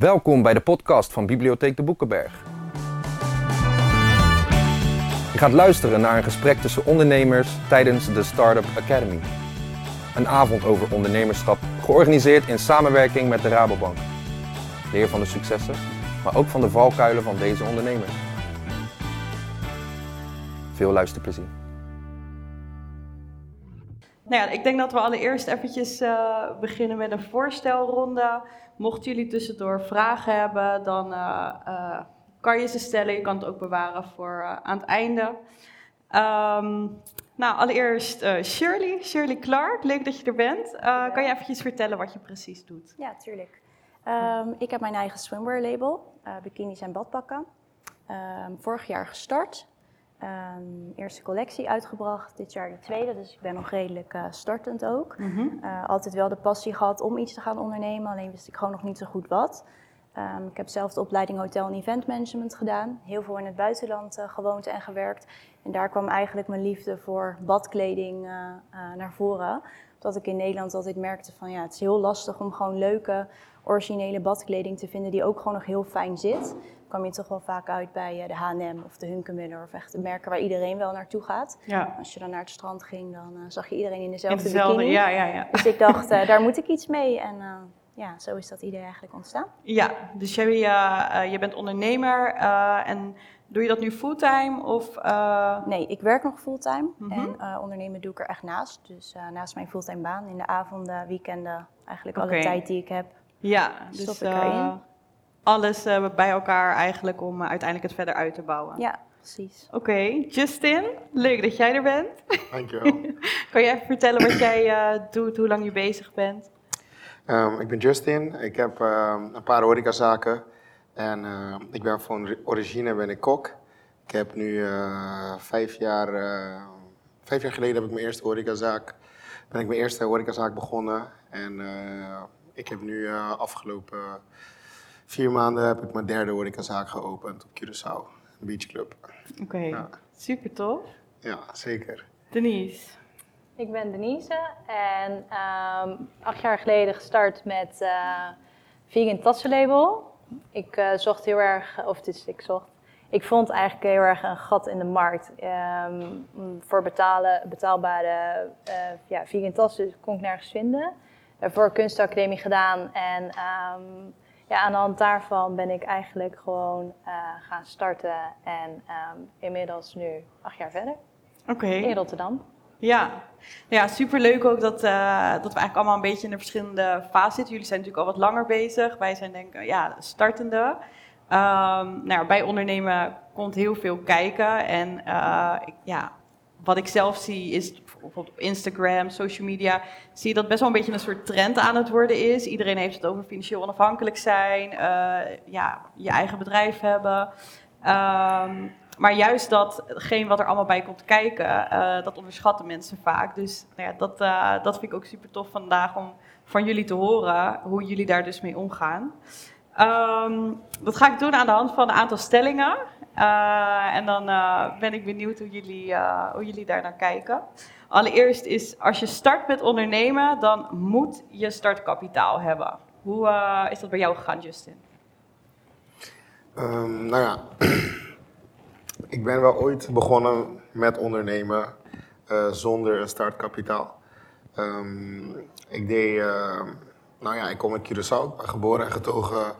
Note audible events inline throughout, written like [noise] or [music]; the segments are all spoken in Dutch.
Welkom bij de podcast van Bibliotheek de Boekenberg. Je gaat luisteren naar een gesprek tussen ondernemers tijdens de Startup Academy. Een avond over ondernemerschap, georganiseerd in samenwerking met de Rabobank. Leer van de successen, maar ook van de valkuilen van deze ondernemers. Veel luisterplezier. Nou ja, ik denk dat we allereerst eventjes uh, beginnen met een voorstelronde. Mochten jullie tussendoor vragen hebben, dan uh, uh, kan je ze stellen. Je kan het ook bewaren voor aan het einde. Um, nou, allereerst Shirley, Shirley Clark, leuk dat je er bent. kan je eventjes vertellen wat je precies doet? Ja, tuurlijk. Um, ik heb mijn eigen swimwear label, bikinis en badpakken. Um, vorig jaar gestart. Um, eerste collectie uitgebracht, dit jaar de tweede, dus ik ben nog redelijk uh, startend ook. Mm -hmm. uh, altijd wel de passie gehad om iets te gaan ondernemen, alleen wist ik gewoon nog niet zo goed wat. Um, ik heb zelf de opleiding Hotel en Event Management gedaan, heel veel in het buitenland uh, gewoond en gewerkt. En daar kwam eigenlijk mijn liefde voor badkleding naar voren. Dat ik in Nederland altijd merkte van ja, het is heel lastig om gewoon leuke, originele badkleding te vinden die ook gewoon nog heel fijn zit kwam je toch wel vaak uit bij de H&M of de Hunkemuller of echt de merken waar iedereen wel naartoe gaat. Ja. Als je dan naar het strand ging, dan uh, zag je iedereen in dezelfde, in dezelfde bikini. Ja, ja, ja. Dus ik dacht, uh, daar moet ik iets mee. En uh, ja, zo is dat idee eigenlijk ontstaan. Ja, dus jij, je bent ondernemer en doe je dat nu fulltime of? Nee, ik werk nog fulltime mm -hmm. en ondernemen doe ik er echt naast. Dus naast mijn fulltime baan, in de avonden, weekenden, eigenlijk okay. alle tijd die ik heb, ja, stop dus, ik erin alles uh, bij elkaar eigenlijk om uh, uiteindelijk het verder uit te bouwen. Ja, precies. Oké, okay. Justin, leuk dat jij er bent. Dankjewel. [laughs] kan je even vertellen wat jij uh, doet, hoe lang je bezig bent? Um, ik ben Justin, ik heb een paar horecazaken en ik ben van origine ben ik kok. Ik heb nu vijf jaar, vijf jaar geleden heb ik mijn eerste horecazaak, ben ik mijn eerste horecazaak begonnen en ik heb nu afgelopen vier maanden heb ik mijn derde horecazaak geopend op Curaçao, een beachclub. Oké, okay. ja. super tof. Ja, zeker. Denise. Ik ben Denise en um, acht jaar geleden gestart met uh, vegan tassenlabel. Ik uh, zocht heel erg, of dus ik zocht, ik vond eigenlijk heel erg een gat in de markt. Um, voor betalen, betaalbare uh, ja, vegan tassen kon ik nergens vinden. Daarvoor kunstacademie gedaan en um, ja, aan de hand daarvan ben ik eigenlijk gewoon uh, gaan starten en um, inmiddels nu acht jaar verder. Oké. In Rotterdam. Ja, ja superleuk ook dat, uh, dat we eigenlijk allemaal een beetje in de verschillende fases zitten. Jullie zijn natuurlijk al wat langer bezig. Wij zijn denk ik ja, startende. Um, nou, bij ondernemen komt heel veel kijken. En uh, ja, wat ik zelf zie is bijvoorbeeld op Instagram, social media, zie je dat best wel een beetje een soort trend aan het worden is. Iedereen heeft het over financieel onafhankelijk zijn, uh, ja, je eigen bedrijf hebben. Um, maar juist datgene wat er allemaal bij komt kijken, uh, dat onderschatten mensen vaak. Dus nou ja, dat, uh, dat vind ik ook super tof vandaag om van jullie te horen hoe jullie daar dus mee omgaan. Dat ga ik doen aan de hand van een aantal stellingen. Uh, en dan uh, ben ik benieuwd hoe jullie, uh, hoe jullie daar naar kijken. Allereerst is, als je start met ondernemen, dan moet je startkapitaal hebben. Hoe is dat bij jou gegaan, Justin? Um, nou ja, [clears throat] ik ben wel ooit begonnen met ondernemen zonder een startkapitaal. Um, ik deed nou ja, ik kom uit Curaçao, geboren en getogen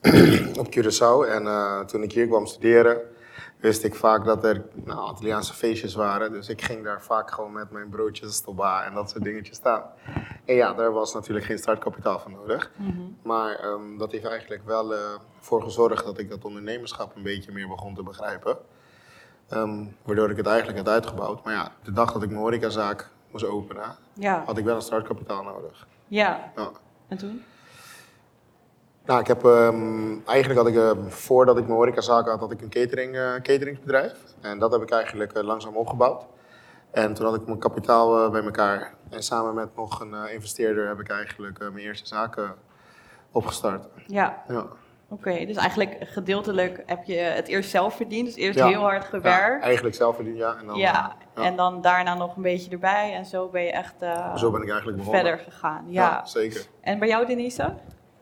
[clears throat] op Curaçao. En uh, toen ik hier kwam studeren, wist ik vaak dat er nou, Italiaanse feestjes waren. Dus ik ging daar vaak gewoon met mijn broodjes, toba en dat soort dingetjes staan. En ja, daar was natuurlijk geen startkapitaal voor nodig. Mm -hmm. Maar um, dat heeft eigenlijk wel uh, voor gezorgd dat ik dat ondernemerschap een beetje meer begon te begrijpen. Um, waardoor ik het eigenlijk had uitgebouwd. Maar ja, de dag dat ik mijn horecazaak moest openen, ja. had ik wel een startkapitaal nodig. Ja. ja. En toen? Nou, ik heb, um, eigenlijk had ik, uh, voordat ik mijn horecazaak had, had ik een catering, uh, cateringbedrijf. En dat heb ik eigenlijk uh, langzaam opgebouwd. En toen had ik mijn kapitaal bij elkaar. En samen met nog een investeerder heb ik eigenlijk mijn eerste zaken opgestart. Ja. ja. Oké, dus eigenlijk gedeeltelijk heb je het eerst zelf verdiend. Dus eerst heel hard gewerkt. Ja, eigenlijk zelf verdiend, ja. En dan, ja. en dan daarna nog een beetje erbij. En zo ben je echt zo ben ik eigenlijk begonnen. verder gegaan. Ja. zeker. En bij jou, Denise?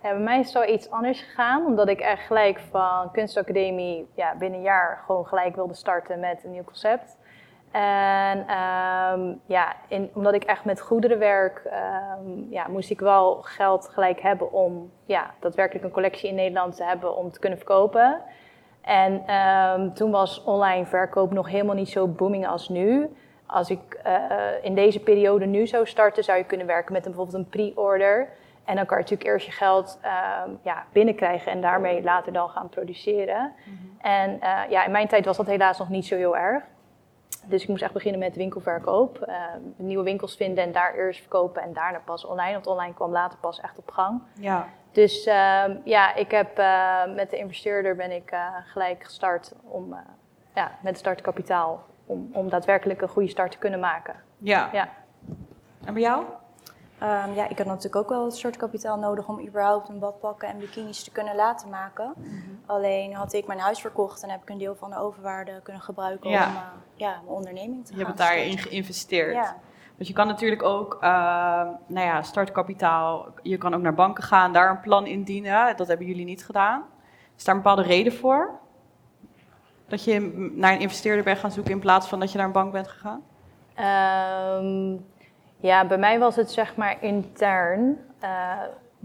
Ja, bij mij is het wel iets anders gegaan, omdat ik echt gelijk van kunstacademie ja, binnen een jaar gewoon gelijk wilde starten met een nieuw concept. En ehm, ja, in, omdat ik echt met goederen werk, ehm, ja, moest ik wel geld gelijk hebben om ja, daadwerkelijk een collectie in Nederland te hebben om te kunnen verkopen. En ehm, toen was online verkoop nog helemaal niet zo booming als nu. Als ik eh, in deze periode nu zou starten, zou je kunnen werken met een, bijvoorbeeld een pre-order. En dan kan je natuurlijk eerst je geld um, ja, binnenkrijgen en daarmee later dan gaan produceren. En uh, ja, in mijn tijd was dat helaas nog niet zo heel erg. Dus ik moest echt beginnen met winkelverkoop. Uh, nieuwe winkels vinden en daar eerst verkopen en daarna pas online. Want online kwam later pas echt op gang. Ja. Dus uh, ja, ik heb uh, met de investeerder ben ik gelijk gestart om ja, met startkapitaal om, om daadwerkelijk een goede start te kunnen maken. Ja. ja. En bij jou? Um, ja, ik had natuurlijk ook wel het soort kapitaal nodig om überhaupt een badpakken en bikinis te kunnen laten maken. Mm -hmm. Alleen had ik mijn huis verkocht en heb ik een deel van de overwaarde kunnen gebruiken ja. om uh, ja, mijn onderneming te je gaan hebt daarin geïnvesteerd. Ja. Want je kan natuurlijk ook, uh, nou ja, startkapitaal, je kan ook naar banken gaan, daar een plan indienen. Dat hebben jullie niet gedaan. Is daar een bepaalde reden voor? Dat je naar een investeerder bent gaan zoeken in plaats van dat je naar een bank bent gegaan? Um, ja, bij mij was het zeg maar intern uh,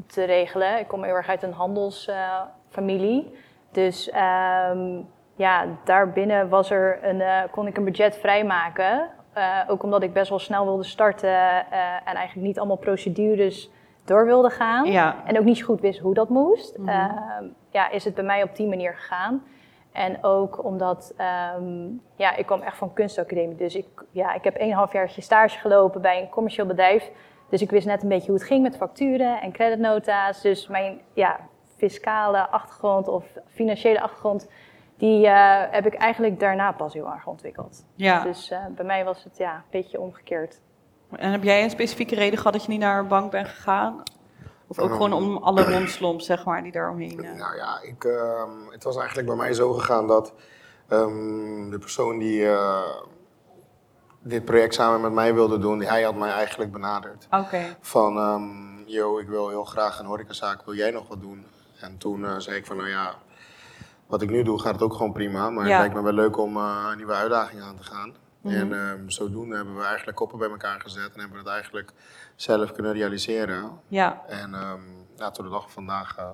te regelen. Ik kom heel erg uit een handelsfamilie. Dus um, ja, daarbinnen was er een, uh, kon ik een budget vrijmaken. ook omdat ik best wel snel wilde starten en eigenlijk niet allemaal procedures door wilde gaan. Ja. En ook niet zo goed wist hoe dat moest. Mhm. -hmm. ja, is het bij mij op die manier gegaan. En ook omdat, um, ja, ik kwam echt van kunstacademie. Dus ik, ja, ik heb 1,5 jaar stage gelopen bij een commercieel bedrijf. Dus ik wist net een beetje hoe het ging met facturen en creditnota's. Dus mijn ja, fiscale achtergrond of financiële achtergrond, die uh, heb ik eigenlijk daarna pas heel erg ontwikkeld. Ja. Dus uh, bij mij was het ja, een beetje omgekeerd. En heb jij een specifieke reden gehad dat je niet naar een bank bent gegaan? Of ook um, gewoon om alle romslomp, zeg maar, die daaromheen... Uh... Nou ja, ik, uh, het was eigenlijk bij mij zo gegaan dat um, de persoon die uh, dit project samen met mij wilde doen, hij had mij eigenlijk benaderd. Oké. Okay. Van, um, yo, ik wil heel graag een horecazaak, wil jij nog wat doen? En toen uh, zei ik van, nou ja, wat ik nu doe gaat het ook gewoon prima. Maar Ja. het lijkt me wel leuk om een nieuwe uitdaging aan te gaan. Mhm. En zodoende hebben we eigenlijk koppen bij elkaar gezet en hebben we het eigenlijk zelf kunnen realiseren. Ja, En um, ja, tot de dag van vandaag uh,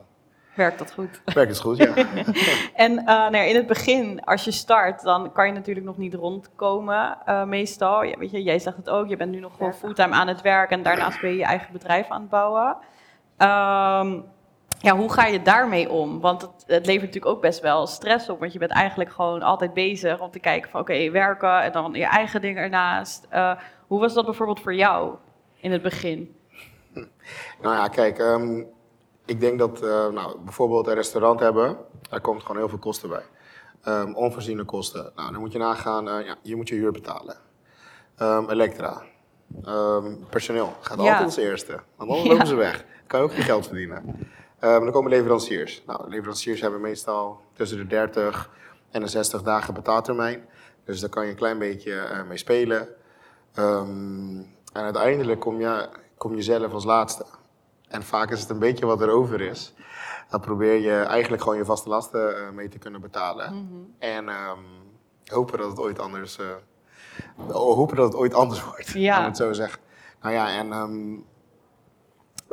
werkt dat goed. werkt het goed, ja. [laughs] En uh, nou ja, in het begin, als je start, dan kan je natuurlijk nog niet rondkomen, uh, meestal. Ja, weet je, jij zegt het ook, je bent nu nog gewoon fulltime aan het werk en daarnaast ben je je eigen bedrijf aan het bouwen. Um, ja, hoe ga je daarmee om? Want het, het, levert natuurlijk ook best wel stress op, want je bent eigenlijk gewoon altijd bezig om te kijken van oké, okay, werken en dan je eigen dingen ernaast. Uh, hoe was dat bijvoorbeeld voor jou in het begin? Nou ja, kijk, um, ik denk dat uh, nou, bijvoorbeeld een restaurant hebben, daar komt gewoon heel veel kosten bij. Um, onvoorziene kosten. Nou, dan moet je nagaan, uh, ja, je moet je huur betalen. Um, elektra. personeel gaat Ja. altijd als eerste, want anders Ja. lopen ze weg. Kan je ook geen geld verdienen. dan komen leveranciers. Nou, leveranciers hebben meestal tussen de 30 en de 60 dagen betaaltermijn. Dus daar kan je een klein beetje uh, mee spelen. En uiteindelijk kom je, kom je zelf als laatste. En vaak is het een beetje wat er over is. Dan probeer je eigenlijk gewoon je vaste lasten uh, mee te kunnen betalen. Mhm. En um, hopen dat het ooit anders, uh, hopen dat het ooit anders [laughs] wordt. Ja. Het zo zeggen. Nou ja, en um,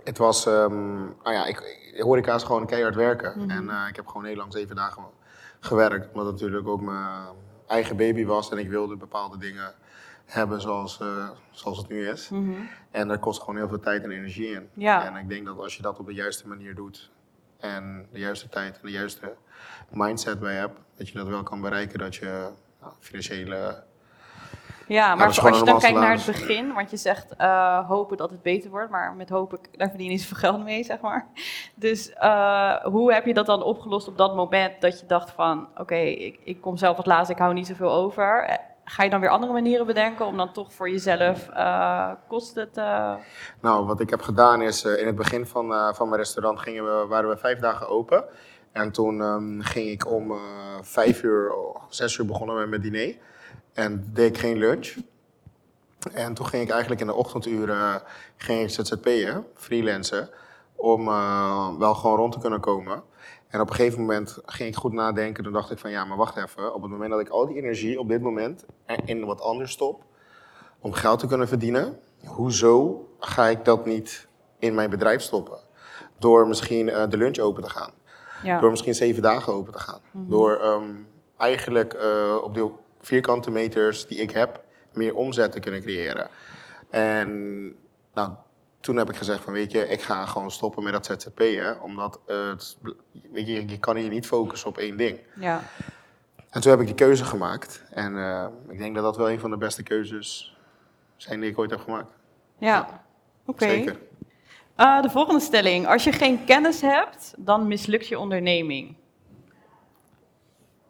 het was, um, nou ja, ik, horeca is gewoon keihard werken. Mhm. En uh, ik heb gewoon heel lang zeven dagen gewerkt. Omdat het natuurlijk ook mijn eigen baby was. En ik wilde bepaalde dingen hebben zoals, uh, zoals het nu is. Mhm. En daar kost gewoon heel veel tijd en energie in. Ja. En ik denk dat als je dat op de juiste manier doet en de juiste tijd en de juiste mindset bij hebt, dat je dat wel kan bereiken dat je nou, financiële. Ja, maar als je dan kijkt naar het begin, want je zegt eh, hopen dat het beter wordt, maar met hopen, daar verdien je niet zoveel geld mee, zeg maar. Dus eh, hoe heb je dat dan opgelost op dat moment dat je dacht van, oké, ik, ik kom zelf als laatste, ik hou niet zoveel over. Eh, Ga je dan weer andere manieren bedenken om dan toch voor jezelf uh, kosten te... Nou, wat ik heb gedaan is, uh, in het begin van, uh, van mijn restaurant gingen we, waren we vijf dagen open. En toen um, ging ik om vijf uur, oh, zes uur begonnen met diner. En deed ik geen lunch. En toen ging ik eigenlijk in de ochtenduren ging ik ZZP'en, freelancen. om eh, wel gewoon rond te kunnen komen. En op een gegeven moment ging ik goed nadenken. Toen dacht ik van ja, maar wacht even. Op het moment dat ik al die energie op dit moment in wat anders stop, om geld te kunnen verdienen, hoezo ga ik dat niet in mijn bedrijf stoppen? Door misschien eh, de lunch open te gaan. Ja. Door misschien zeven dagen open te gaan. Door ehm, eigenlijk eh, op de vierkante meters die ik heb, meer omzet te kunnen creëren. En nou, toen heb ik gezegd van weet je, ik ga gewoon stoppen met dat ZZP'en. Omdat het, weet je, je kan hier niet focussen op één ding. Ja. En toen heb ik die keuze gemaakt. En eh, ik denk dat dat wel een van de beste keuzes zijn die ik ooit heb gemaakt. Ja. Oké. Zeker. Eh, de volgende stelling. Als je geen kennis hebt, dan mislukt je onderneming.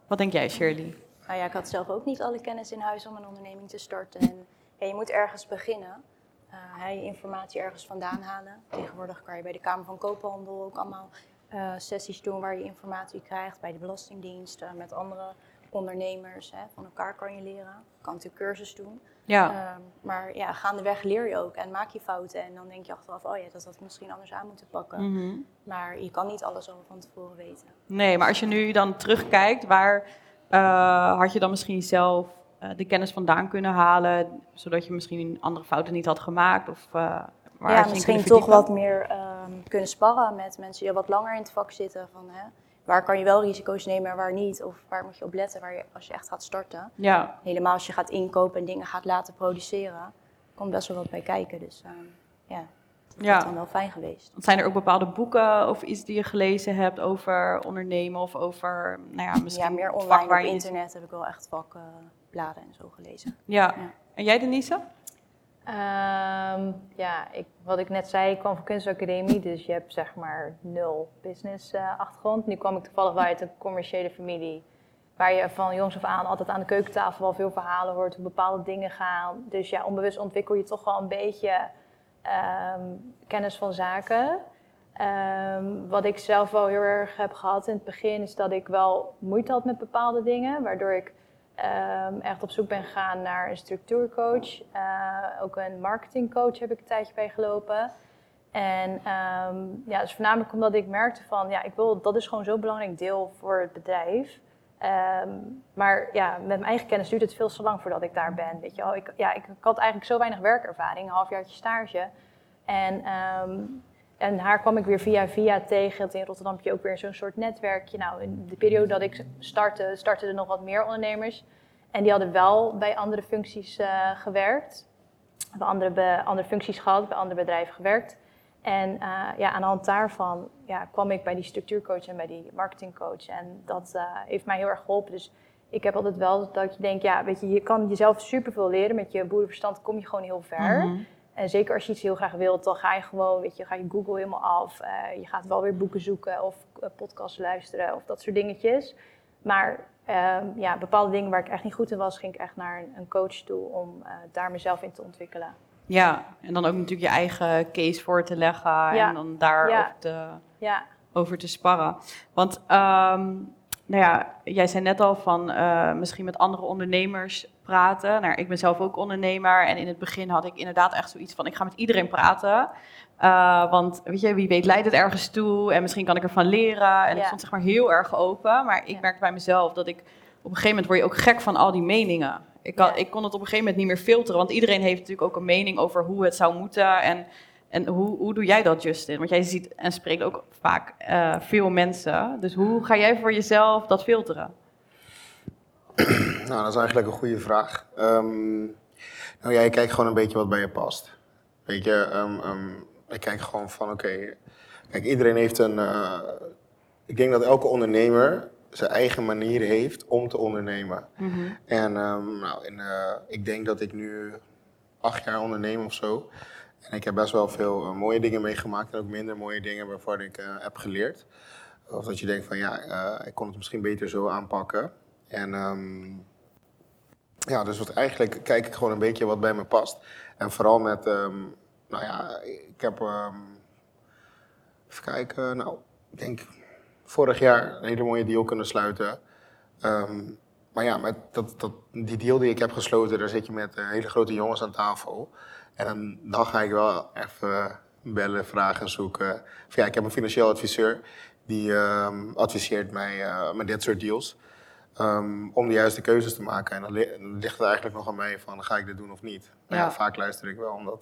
Wat denk jij, Shirley? Nou ja, ik had zelf ook niet alle kennis in huis om een onderneming te starten. En ja, je moet ergens beginnen. Uh, hij je informatie ergens vandaan halen. Tegenwoordig kan je bij de Kamer van Koophandel ook allemaal uh, sessies doen waar je informatie krijgt. Bij de Belastingdienst, uh, met andere ondernemers. Hè. Van elkaar kan je leren. Je kan natuurlijk cursus doen. Ja. Ehm, maar ja, gaandeweg leer je ook en maak je fouten. En dan denk je achteraf, oh ja, dat had ik misschien anders aan moeten pakken. Mhm. Maar je kan niet alles al van tevoren weten. Nee, maar als je nu dan terugkijkt, waar had je dan misschien zelf de kennis vandaan kunnen halen, zodat je misschien andere fouten niet had gemaakt? Of, uh, waar ja, misschien toch wat meer um, kunnen sparren met mensen die wat langer in het vak zitten. Van, hè, waar kan je wel risico's nemen en waar niet? Of waar moet je op letten waar je, als je echt gaat starten? Ja. Helemaal als je gaat inkopen en dingen gaat laten produceren, komt best wel wat bij kijken. Dus uh, ja, dat Ja. is dan wel fijn geweest. Zijn er ook bepaalde boeken of iets die je gelezen hebt over ondernemen of over, nou ja, [laughs] misschien Ja, meer vak online waar op je internet heb ik wel echt vakbladen en zo gelezen. Ja. Ja. En jij, Denise? Ehm, ja, ik, wat ik net zei, ik kwam van kunstacademie, dus je hebt zeg maar nul business eh, achtergrond. Nu kwam ik toevallig wel uit een commerciële familie, waar je van jongs af aan altijd aan de keukentafel wel veel verhalen hoort, hoe bepaalde dingen gaan. Dus ja, onbewust ontwikkel je toch wel een beetje ehm, kennis van zaken. Ehm, wat ik zelf wel heel erg heb gehad in het begin, is dat ik wel moeite had met bepaalde dingen, waardoor ik ehm, echt op zoek ben gegaan naar een structuurcoach. Eh, ook een marketingcoach heb ik een tijdje bij gelopen. En ehm, ja, dus voornamelijk omdat ik merkte van, ja, ik wil, dat is gewoon zo'n belangrijk deel voor het bedrijf. Ehm, maar ja, met mijn eigen kennis duurt het veel te lang voordat ik daar ben. Weet je wel. Ik, ja, ik, had eigenlijk zo weinig werkervaring, een halfjaartje stage. En, ehm, en haar kwam ik weer via via tegen. In Rotterdam heb je ook weer zo'n soort netwerkje. Nou, in de periode dat ik startte, startten er nog wat meer ondernemers. En die hadden wel bij andere functies eh, gewerkt. Bij andere, andere functies gehad, bij andere bedrijven gewerkt. En eh, ja, aan de hand daarvan ja, kwam ik bij die structuurcoach en bij die marketingcoach. En dat eh, heeft mij heel erg geholpen. Dus ik heb altijd wel dat je denkt, ja, weet je, je kan jezelf superveel leren. Met je boerenverstand kom je gewoon heel ver. Mhm. En zeker als je iets heel graag wilt, dan ga je gewoon, weet je, ga je Google helemaal af. Eh, je gaat wel weer boeken zoeken of eh, podcasts luisteren of dat soort dingetjes. Maar ehm, ja, bepaalde dingen waar ik echt niet goed in was, ging ik echt naar een, een coach toe om eh, daar mezelf in te ontwikkelen. Ja, en dan ook natuurlijk je eigen case voor te leggen Ja. en dan daar Ja. over, te, Ja, over te sparren. Want, ehm, nou ja, jij zei net al van misschien met andere ondernemers praten. Nou, ik ben zelf ook ondernemer en in het begin had ik inderdaad echt zoiets van, ik ga met iedereen praten. Eh, want weet je, wie weet leidt het ergens toe en misschien kan ik ervan leren. En ik stond zeg maar heel erg open, maar ik Ja. merkte bij mezelf dat ik op een gegeven moment word je ook gek van al die meningen. Ik, Ja. ik kon het op een gegeven moment niet meer filteren, want iedereen heeft natuurlijk ook een mening over hoe het zou moeten. En, en hoe, hoe doe jij dat, Justin? Want jij ziet en spreekt ook vaak eh, veel mensen. Dus hoe ga jij voor jezelf dat filteren? [clears throat] Nou, dat is eigenlijk een goede vraag. Ehm, nou ja, je kijkt gewoon een beetje wat bij je past. Weet je, ehm, ehm, ik kijk gewoon van, oké, kijk, iedereen heeft een... eh, ik denk dat elke ondernemer zijn eigen manier heeft om te ondernemen. En ehm, nou, in, eh, ik denk dat ik nu acht jaar onderneem of zo. En ik heb best wel veel eh, mooie dingen meegemaakt en ook minder mooie dingen waarvan ik heb geleerd. Of dat je denkt van ja, ik kon het misschien beter zo aanpakken. En ehm, ja, dus wat eigenlijk kijk ik gewoon een beetje wat bij me past. En vooral met, ehm, nou ja, ik heb, ehm, even kijken, nou, ik denk vorig jaar een hele mooie deal kunnen sluiten. Maar ja, met dat, dat, die deal die ik heb gesloten, daar zit je met eh, hele grote jongens aan tafel. En dan, ga ik wel even bellen, vragen zoeken. Of ja, ik heb een financieel adviseur die adviseert mij eh, met dit soort deals. Ehm, om de juiste keuzes te maken. En dan li- dan ligt het eigenlijk nog aan mij van ga ik dit doen of niet. Maar ja, Ja. vaak luister ik wel omdat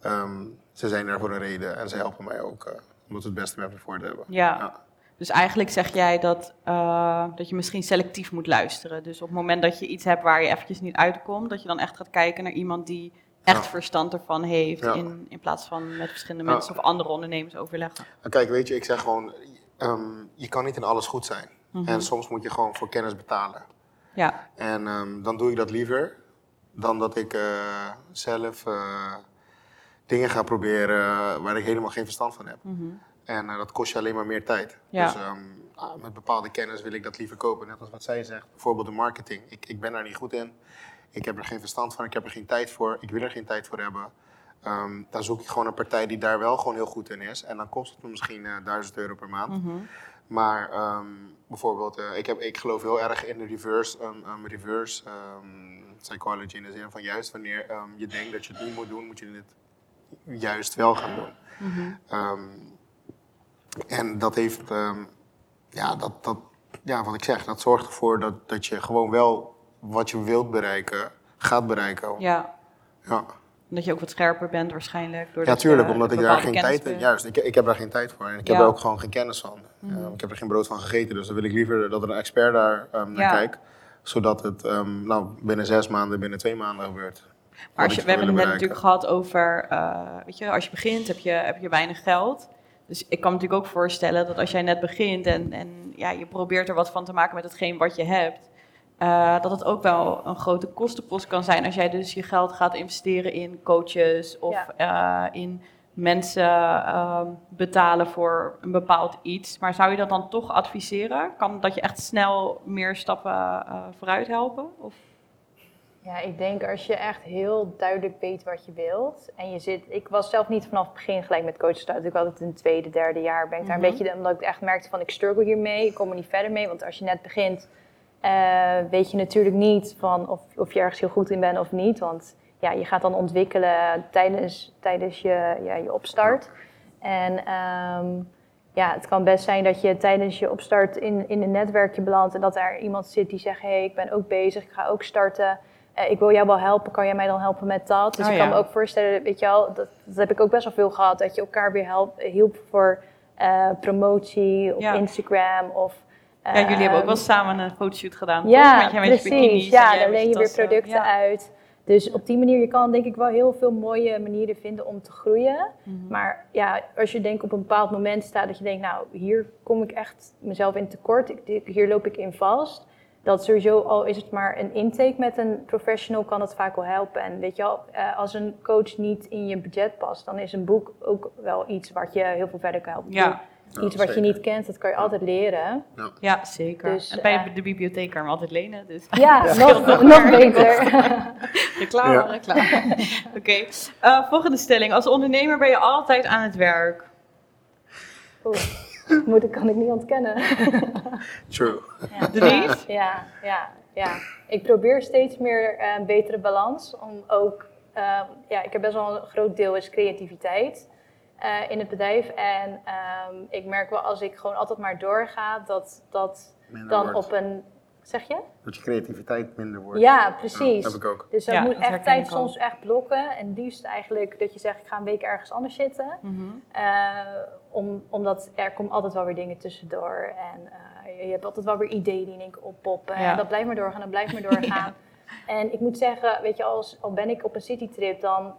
ehm, ze zijn er voor een reden en ze helpen mij ook eh, om het het beste met me voor te hebben. Ja. Dus eigenlijk zeg jij dat, eh, dat je misschien selectief moet luisteren. Dus op het moment dat je iets hebt waar je eventjes niet uitkomt, dat je dan echt gaat kijken naar iemand die echt Ja. verstand ervan heeft, in, in plaats van met verschillende mensen of andere ondernemers overleggen. En Kijk, weet je, ik zeg gewoon, ehm, je kan niet in alles goed zijn. Mhm. En soms moet je gewoon voor kennis betalen. Ja, En ehm, dan doe ik dat liever dan dat ik eh, zelf eh, dingen ga proberen waar ik helemaal geen verstand van heb. Mhm. En eh, dat kost je alleen maar meer tijd. Ja. Dus ehm, ah, met bepaalde kennis wil ik dat liever kopen. Net als wat zij zegt, bijvoorbeeld de marketing. Ik, ik ben daar niet goed in. Ik heb er geen verstand van, ik heb er geen tijd voor. Ik wil er geen tijd voor hebben. Ehm, dan zoek ik gewoon een partij die daar wel gewoon heel goed in is. En dan kost het me misschien eh 1000 euro per maand. Mhm. Maar ehm, bijvoorbeeld, eh, ik, heb, ik geloof heel erg in de reverse, um, reverse psychology. In de zin van juist wanneer je denkt dat je het niet moet doen, moet je het juist wel gaan doen. Mhm. En dat heeft, ja, dat, dat, ja, wat ik zeg, dat zorgt ervoor dat, dat je gewoon wel wat je wilt bereiken, gaat bereiken. ja. Ja, Dat je ook wat scherper bent waarschijnlijk. ja tuurlijk, je omdat ik daar geen tijd heb. Juist, ik, ik heb daar geen tijd voor en ik heb Ja. Mhm. er ook gewoon geen kennis van. Ehm, ik heb er geen brood van gegeten, dus dan wil ik liever dat er een expert daar ehm, naar Ja. kijkt. Zodat het ehm, nou, binnen zes maanden, binnen twee maanden gebeurt. Maar als je, we hebben het net natuurlijk gehad over, eh, weet je, als je begint heb je, heb je weinig geld. Dus ik kan me natuurlijk ook voorstellen dat als jij net begint en, en ja, je probeert er wat van te maken met hetgeen wat je hebt, eh, dat het ook wel een grote kostenpost kan zijn als jij dus je geld gaat investeren in coaches of eh, in mensen ehm, betalen voor een bepaald iets. Maar zou je dat dan toch adviseren? Kan dat je echt snel meer stappen eh, vooruit helpen? Of? Ja, ik denk als je echt heel duidelijk weet wat je wilt. En je zit, ik was zelf niet vanaf het begin gelijk met coachen starten. Ik had het in het tweede, derde jaar. Ben ik daar Mhm. een beetje, omdat ik echt merkte van ik struggle hiermee. Ik kom er niet verder mee. Want als je net begint, eh, weet je natuurlijk niet van of, of je ergens heel goed in bent of niet. Want ja, je gaat dan ontwikkelen tijdens, tijdens je, ja, je opstart. En ehm, ja, het kan best zijn dat je tijdens je opstart in, in een netwerkje belandt en dat er iemand zit die zegt: Hé, hey, ik ben ook bezig, ik ga ook starten. Eh, ik wil jou wel helpen, kan jij mij dan helpen met dat? Dus Oh, ik kan ja. me ook voorstellen, weet je wel, dat, dat heb ik ook best wel veel gehad, dat je elkaar weer help, hielp voor eh, promotie op Ja. Instagram of. Ja, jullie hebben ook ehm, wel samen een fotoshoot gedaan. ja, toch? Met je, met je bikinis precies. Ja, dan leen je weer producten Ja. uit. Dus op die manier, je kan denk ik wel heel veel mooie manieren vinden om te groeien. Mhm. Maar ja, als je denk op een bepaald moment staat dat je denkt, nou, hier kom ik echt mezelf in tekort, ik- hier loop ik in vast. Dat sowieso, al is het maar een intake met een professional, kan het vaak wel helpen. En weet je wel, eh, als een coach niet in je budget past, dan is een boek ook wel iets wat je heel veel verder kan helpen. Ja. Iets wat je niet kent, dat kan je altijd leren. Ja, zeker. Dus, en bij eh, de bibliotheek kan je hem altijd lenen. Dus [laughs] Ja, nog, nog nog beter. [laughs] reclame, Ja. reclame. [laughs] Oké, Eh, volgende stelling. Als ondernemer ben je altijd aan het werk. Oeh, moet ik, kan ik niet ontkennen. True. Denise? Ja, ja, ja. Ik probeer steeds meer eh, een betere balans. Om ook, eh, ja, ik heb best wel een groot deel is creativiteit eh, in het bedrijf. En ehm, ik merk wel als ik gewoon altijd maar doorga, dat dat Minder dan wordt. op een. Zeg je? Dat je creativiteit minder wordt. Ja, precies. dat heb ik ook. Dus dat Ja, moet dat echt tijd ik soms echt blokken. En liefst eigenlijk dat je zegt, ik ga een week ergens anders zitten. Mhm. Eh, om, omdat er komt altijd wel weer dingen tussendoor. En eh, je hebt altijd wel weer ideeën die in één keer oppoppen. Ja. En dat blijft maar doorgaan, dat blijft maar doorgaan. [laughs] En ik moet zeggen, weet je, als, al ben ik op een citytrip, dan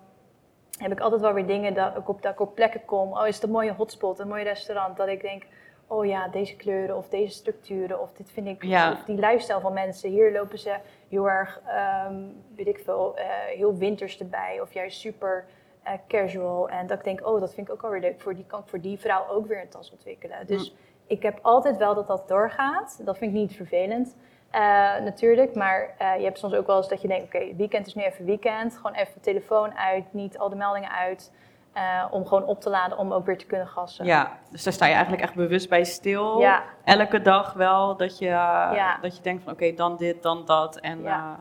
heb ik altijd wel weer dingen dat ik op, dat ik op plekken kom. Oh, is het een mooie hotspot, een mooi restaurant, dat ik denk... Oh ja, deze kleuren of deze structuren of dit vind ik... Ja. Of die lifestyle van mensen. Hier lopen ze heel erg, ehm, weet ik veel, eh, heel winters erbij. Of juist super eh, casual. En dat ik denk, oh, dat vind ik ook alweer leuk. Voor die kan ik voor die vrouw ook weer een tas ontwikkelen. Dus ik heb altijd wel dat dat doorgaat. Dat vind ik niet vervelend. Eh, natuurlijk, maar eh, je hebt soms ook wel eens dat je denkt: oké, weekend is nu even weekend. Gewoon even telefoon uit, niet al de meldingen uit. eh, om gewoon op te laden om ook weer te kunnen gassen. Ja, dus daar sta je eigenlijk echt bewust bij stil. Ja. Elke dag wel dat je, Ja. dat je denkt van oké, dan dit, dan dat. En Ja.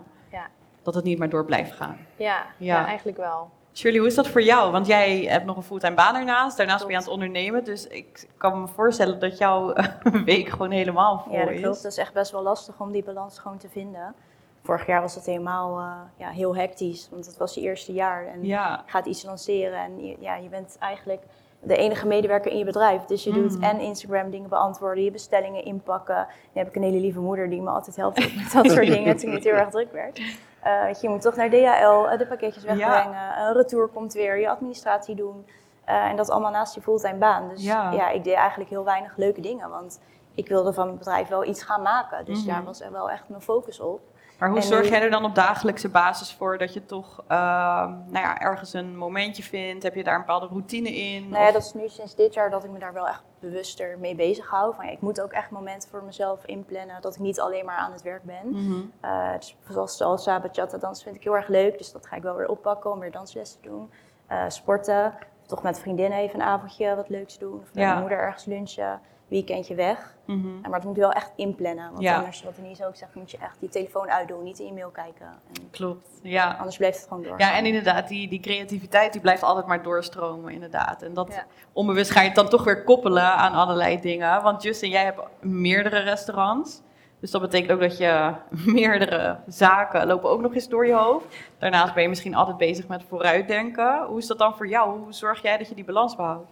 dat het niet maar door blijft gaan. Ja. ja. eigenlijk wel. Shirley, hoe is dat voor jou? Want jij hebt nog een fulltime baan ernaast. Daarnaast ben je aan het ondernemen. Dus ik kan me voorstellen dat jouw [laughs] week gewoon helemaal vol Ja, dat is. klopt. Het is echt best wel lastig om die balans gewoon te vinden. Vorig jaar was het helemaal eh, ja, heel hectisch, want het was je eerste jaar. En Ja, je gaat iets lanceren en je, ja, je bent eigenlijk de enige medewerker in je bedrijf. Dus je doet Mhm. en Instagram dingen beantwoorden, je bestellingen inpakken. Nu heb ik een hele lieve moeder die me altijd helpt met dat soort [laughs] dingen toen het heel erg druk werd. Eh, je, moet toch naar DHL, eh, de pakketjes Ja. wegbrengen, een retour komt weer, je administratie doen. Eh, en dat allemaal naast je fulltime baan. Dus Ja. ja. ik deed eigenlijk heel weinig leuke dingen, want ik wilde van mijn bedrijf wel iets gaan maken. Dus Mhm. daar was er wel echt mijn focus op. maar hoe En zorg jij er dan op dagelijkse basis voor dat je toch ehm, nou ja, ergens een momentje vindt? Heb je daar een bepaalde routine in? Nou ja, Of- dat is nu sinds dit jaar dat ik me daar wel echt bewuster mee bezig hou. Van, ja, ik moet ook echt momenten voor mezelf inplannen, dat ik niet alleen maar aan het werk ben. Mhm. Eh, dus zoals salsa, bachata, dans vind ik heel erg leuk. Dus dat ga ik wel weer oppakken om weer dansles te doen. Eh, sporten, toch met vriendinnen even een avondje wat leuks doen. Of met Ja. mijn moeder ergens lunchen, weekendje weg. Mhm. Maar dat moet je wel echt inplannen. Want Ja. anders, wat Denise ook zegt, moet je echt die telefoon uitdoen, niet de e-mail kijken. En Klopt, ja. anders blijft het gewoon door. Ja, en inderdaad, die, die creativiteit die blijft altijd maar doorstromen, inderdaad. En dat Ja. onbewust ga je het dan toch weer koppelen aan allerlei dingen. Want Justin, jij hebt meerdere restaurants. Dus dat betekent ook dat je [laughs] meerdere zaken lopen ook nog eens door je hoofd. Daarnaast ben je misschien altijd bezig met vooruitdenken. Hoe is dat dan voor jou? Hoe zorg jij dat je die balans behoudt?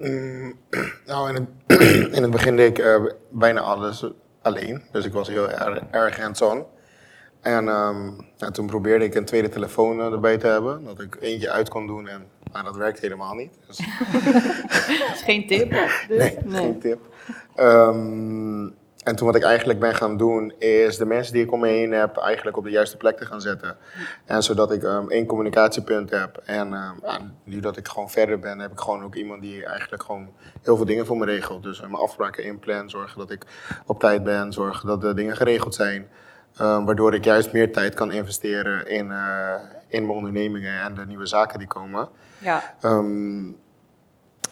Mm, [clears throat] nou, in het, [clears throat] in het begin deed ik eh, bijna alles alleen. Dus ik was heel erg, erg hands-on. En ehm, toen probeerde ik een tweede telefoon eh, erbij te hebben. Dat ik eentje uit kon doen. En nou, dat werkt helemaal niet. Dus, [laughs] Dat is geen tip. Dus, nee, geen tip. Ehm, en toen wat ik eigenlijk ben gaan doen, is de mensen die ik om me heen heb eigenlijk op de juiste plek te gaan zetten. En zodat ik ehm, één communicatiepunt heb. En ehm, nu dat ik gewoon verder ben, heb ik gewoon ook iemand die eigenlijk gewoon heel veel dingen voor me regelt. Dus mijn afspraken inplan, zorgen dat ik op tijd ben, zorgen dat de dingen geregeld zijn. Ehm, waardoor ik juist meer tijd kan investeren in, eh, in mijn ondernemingen en de nieuwe zaken die komen. Ja, Ehm,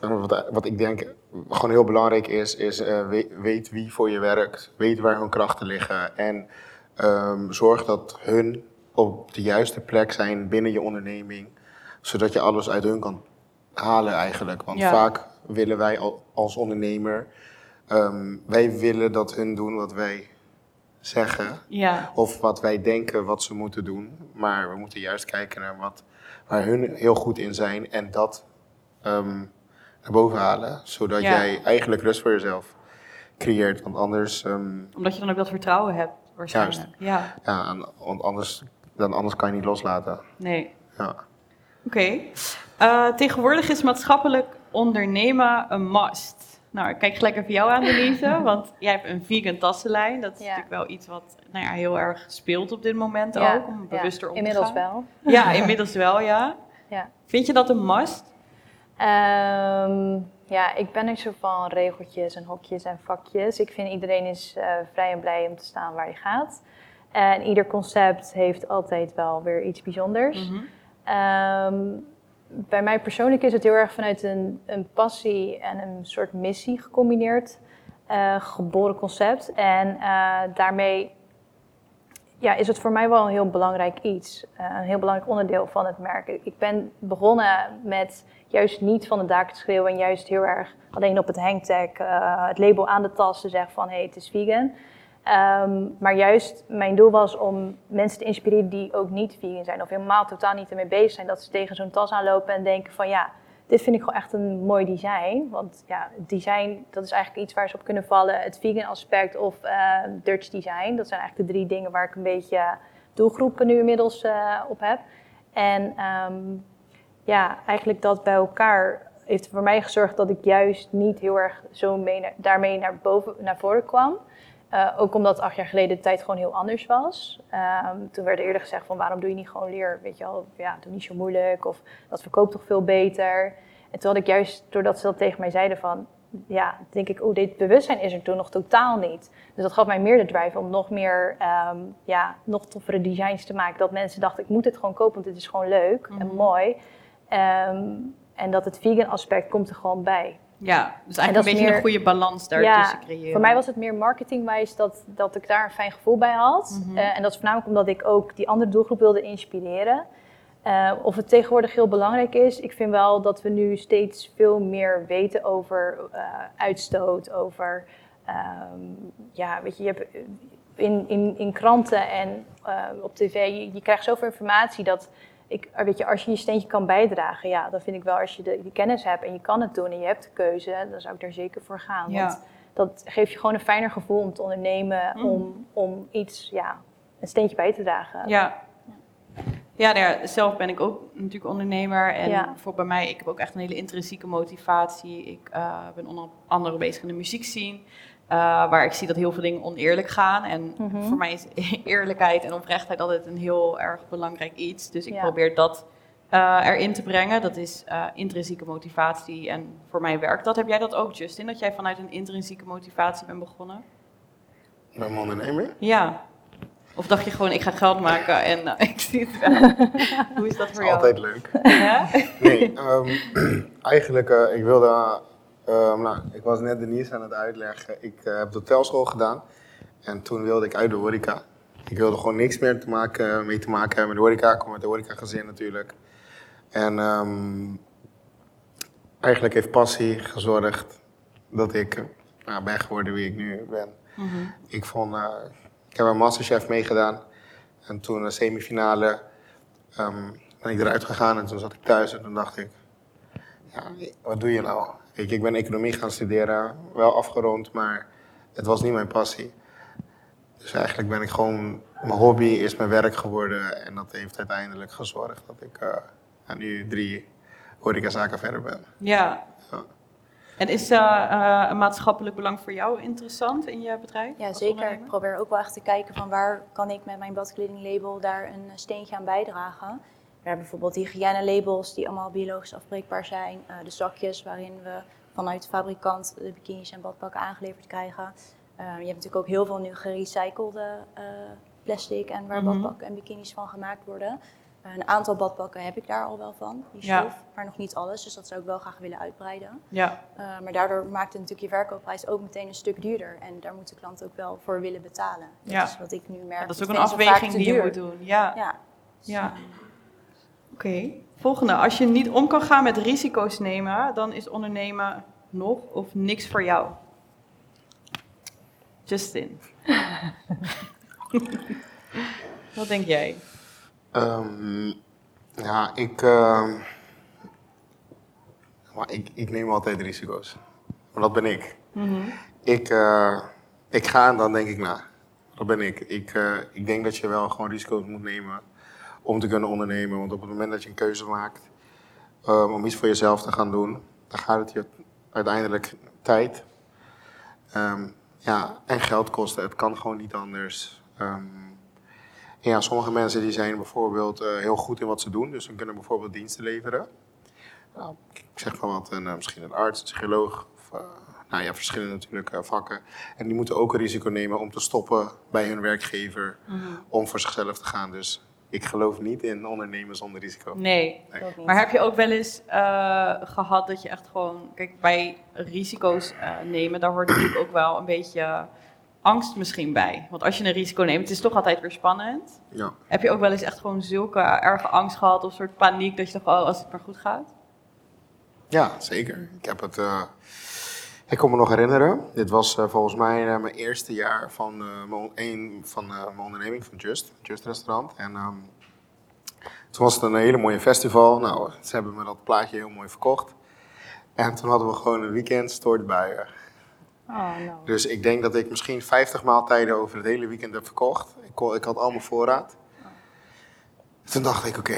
wat, wat ik denk gewoon heel belangrijk is, is eh, weet, weet wie voor je werkt, weet waar hun krachten liggen en ehm, zorg dat hun op de juiste plek zijn binnen je onderneming, zodat je alles uit hun kan halen eigenlijk. Want Ja. vaak willen wij al- als ondernemer, ehm, wij willen dat hun doen wat wij zeggen ja, of wat wij denken wat ze moeten doen. Maar we moeten juist kijken naar wat, waar hun heel goed in zijn en dat ehm, boven halen. Zodat Ja. jij eigenlijk rust voor jezelf creëert. Want anders, ehm, omdat je dan ook dat vertrouwen hebt, waarschijnlijk. Ja, ja, en- want anders, dan anders kan je niet loslaten. nee. Ja. Oké. Eh, tegenwoordig is maatschappelijk ondernemen een must. Nou, ik kijk gelijk even jou aan, Denise. [laughs] want jij hebt een vegan tassenlijn. Dat is Ja. natuurlijk wel iets wat nou ja, heel erg speelt op dit moment Ja, ook. Om bewuster om Inmiddels te gaan. wel. Ja, inmiddels wel, ja. Ja. Vind je dat een must? Ehm, ja, ik ben niet zo van regeltjes en hokjes en vakjes. Ik vind iedereen is eh, vrij en blij om te staan waar hij gaat. En ieder concept heeft altijd wel weer iets bijzonders. Mhm. Ehm, bij mij persoonlijk is het heel erg vanuit een, een passie en een soort missie gecombineerd eh, geboren concept. En eh, daarmee ja, is het voor mij wel een heel belangrijk iets. eh, een heel belangrijk onderdeel van het merk. Ik ben begonnen met juist niet van de daken te schreeuwen en juist heel erg alleen op het hangtag, eh, het label aan de tas te zeggen van hé, hey, het is vegan. Ehm, maar juist mijn doel was om mensen te inspireren die ook niet vegan zijn of helemaal totaal niet ermee bezig zijn. Dat ze tegen zo'n tas aanlopen en denken van ja, dit vind ik gewoon echt een mooi design. Want ja, design, dat is eigenlijk iets waar ze op kunnen vallen. Het vegan aspect of eh, Dutch design, dat zijn eigenlijk de drie dingen waar ik een beetje doelgroepen nu inmiddels eh, op heb. En ehm, ja, eigenlijk dat bij elkaar heeft voor mij gezorgd dat ik juist niet heel erg zo mee daarmee naar, boven, naar voren kwam. Eh, ook omdat acht jaar geleden de tijd gewoon heel anders was. Ehm, toen werd er eerder gezegd van waarom doe je niet gewoon leer, weet je wel, ja, doe niet zo moeilijk of dat verkoopt toch veel beter. En toen had ik juist, doordat ze dat tegen mij zeiden van, ja, denk ik, oh, dit bewustzijn is er toen nog totaal niet. Dus dat gaf mij meer de drive om nog meer, ehm, ja, nog toffere designs te maken. Dat mensen dachten, ik moet dit gewoon kopen, want dit is gewoon leuk en Mhm. mooi. Ehm, en dat het vegan aspect komt er gewoon bij. Ja, dus En eigenlijk een beetje meer- een goede balans daartussen creëren. Voor mij was het meer marketingwijs dat, dat ik daar een fijn gevoel bij had. Mhm. Eh, en dat is voornamelijk omdat ik ook die andere doelgroep wilde inspireren. Eh, of het tegenwoordig heel belangrijk is, ik vind wel dat we nu steeds veel meer weten over eh, uitstoot, over, ehm, ja, weet je, je hebt in, in, in kranten en op tv, je, je krijgt zoveel informatie dat ik, weet je, als je je steentje kan bijdragen, ja, dan vind ik wel als je de, die kennis hebt en je kan het doen en je hebt de keuze, dan zou ik daar zeker voor gaan. Ja. Want dat geeft je gewoon een fijner gevoel om te ondernemen, Mm. om, om iets, ja, een steentje bij te dragen. Ja. Ja, nou ja, zelf ben ik ook natuurlijk ondernemer. En Ja. voor bij mij, ik heb ook echt een hele intrinsieke motivatie. Ik eh, ben onder andere bezig in de muziekscene. Eh waar ik zie dat heel veel dingen oneerlijk gaan. En Mhm. voor mij is [laughs] eerlijkheid en oprechtheid altijd een heel erg belangrijk iets. Dus ik Ja. probeer dat eh, erin te brengen. Dat is eh, intrinsieke motivatie. En voor mij werkt dat. Heb jij dat ook, Justin? Dat jij vanuit een intrinsieke motivatie bent begonnen? Ik ben ondernemer. Ja. Of dacht je gewoon, ik ga geld maken [laughs] en [laughs] ik zie het wel. Hoe is dat voor jou? Altijd leuk. Ja? Nee, ehm, [clears throat] eigenlijk, eh, ik wilde, ehm, nou, ik was net Denise aan het uitleggen. Ik eh, heb de hotelschool gedaan en toen wilde ik uit de horeca. Ik wilde gewoon niks meer te maken, mee te maken hebben met de horeca. Ik kom uit de horeca gezin natuurlijk. En ehm, eigenlijk heeft passie gezorgd dat ik nou, ben geworden wie ik nu ben. Mhm. Ik, vond, eh, ik heb een Masterchef meegedaan. En toen een semifinale ehm, ben ik eruit gegaan en toen zat ik thuis en toen dacht ik, ja, wat doe je nou? Weet je, ik ben economie gaan studeren, wel afgerond, maar het was niet mijn passie. Dus eigenlijk ben ik gewoon, mijn hobby is mijn werk geworden en dat heeft uiteindelijk gezorgd dat ik eh, ja, nu drie horecazaken verder ben. Ja. Ja. En is een maatschappelijk belang voor jou interessant in je bedrijf? Ja, zeker. Ik probeer ook wel echt te kijken van waar kan ik met mijn badkledinglabel daar een steentje aan bijdragen. We hebben bijvoorbeeld hygiëne-labels die allemaal biologisch afbreekbaar zijn. eh, de zakjes waarin we vanuit de fabrikant de bikinis en badpakken aangeleverd krijgen. Eh, je hebt natuurlijk ook heel veel nu gerecyclede eh, plastic en waar Mhm. badpakken en bikinis van gemaakt worden. Een aantal badpakken heb ik daar al wel van, die Ja. stof, maar nog niet alles. Dus dat zou ik wel graag willen uitbreiden. Ja, Uh, maar daardoor maakt het natuurlijk je verkoopprijs ook meteen een stuk duurder. En daar moet de klant ook wel voor willen betalen. Dat Ja. is wat ik nu merk. dat is Het ook een afweging die je moet doen. Ja. Ja. ja. Oké. Volgende. Als je niet om kan gaan met risico's nemen, dan is ondernemen nog of niks voor jou. Justin. [laughs] Wat denk jij? Ehm, ja, ik, ehm, maar ik, ik neem altijd risico's. Maar dat ben ik. Mhm. Ik, eh, ik ga en dan denk ik na. Dat ben ik. Ik, eh, ik denk dat je wel gewoon risico's moet nemen om te kunnen ondernemen. Want op het moment dat je een keuze maakt ehm, om iets voor jezelf te gaan doen, dan gaat het je uiteindelijk tijd ehm, ja, en geld kosten. Het kan gewoon niet anders. Ehm, ja, sommige mensen die zijn bijvoorbeeld eh, heel goed in wat ze doen. Dus ze kunnen bijvoorbeeld diensten leveren. Nou, ik zeg maar wat, een, eh, misschien een arts, een psycholoog. Of, eh, nou ja, verschillende natuurlijk vakken. En die moeten ook een risico nemen om te stoppen bij hun werkgever. Om voor zichzelf te gaan. Dus ik geloof niet in ondernemen zonder risico. Nee. Maar heb je ook wel eens eh, gehad dat je echt gewoon, kijk, bij risico's eh, nemen, daar hoort natuurlijk ook wel een beetje angst misschien bij. Want als je een risico neemt, het is toch altijd weer spannend. Ja. Heb je ook wel eens echt gewoon zulke erge angst gehad of soort paniek dat je dacht, oh, als het maar goed gaat? Ja, zeker. Ik heb het. eh, ik kon me nog herinneren. Dit was eh, volgens mij eh, mijn eerste jaar van, eh, mijn, een van mijn onderneming van Just, Just Restaurant. En ehm, toen was het een hele mooie festival. Nou, ze hebben me dat plaatje heel mooi verkocht. En toen hadden we gewoon een weekend stoortbuien. Oh, nou. Dus ik denk dat ik misschien 50 maaltijden over het hele weekend heb verkocht. Ik, kon, ik had al mijn voorraad. Toen dacht ik, oké,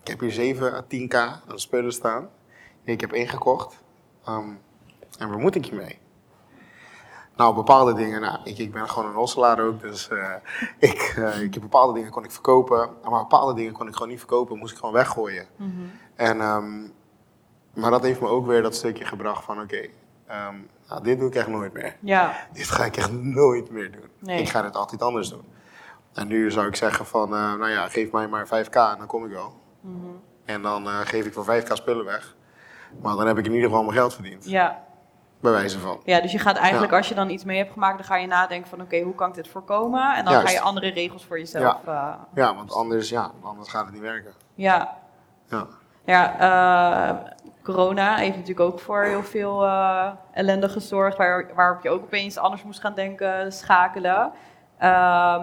ik heb hier 7 à 10k aan spullen staan. Ik heb ingekocht. Ehm, en waar moet ik je mee? Nou, bepaalde dingen, nou, ik, ik ben gewoon een hosselaar ook, dus eh, [laughs] ik, eh, ik heb bepaalde dingen kon ik verkopen, maar bepaalde dingen kon ik gewoon niet verkopen, moest ik gewoon weggooien. En, ehm, maar dat heeft me ook weer dat stukje gebracht van, oké, ehm, nou, dit doe ik echt nooit meer. Ja, Dit ga ik echt nooit meer doen. Nee. Ik ga het altijd anders doen. En nu zou ik zeggen van, eh, nou ja, geef mij maar 5k en dan kom ik wel. En dan geef ik voor 5k spullen weg. Maar dan heb ik in ieder geval mijn geld verdiend. ja, bij wijze van. Ja, dus je gaat eigenlijk Ja. als je dan iets mee hebt gemaakt, dan ga je nadenken van oké, hoe kan ik dit voorkomen? En dan Juist. ga je andere regels voor jezelf. Ja. Ja, want anders, ja, anders gaat het niet werken. ja. Ja. Ja, eh, corona heeft natuurlijk ook voor heel veel eh, ellende gezorgd, waar, waarop je ook opeens anders moest gaan denken, schakelen. Ehm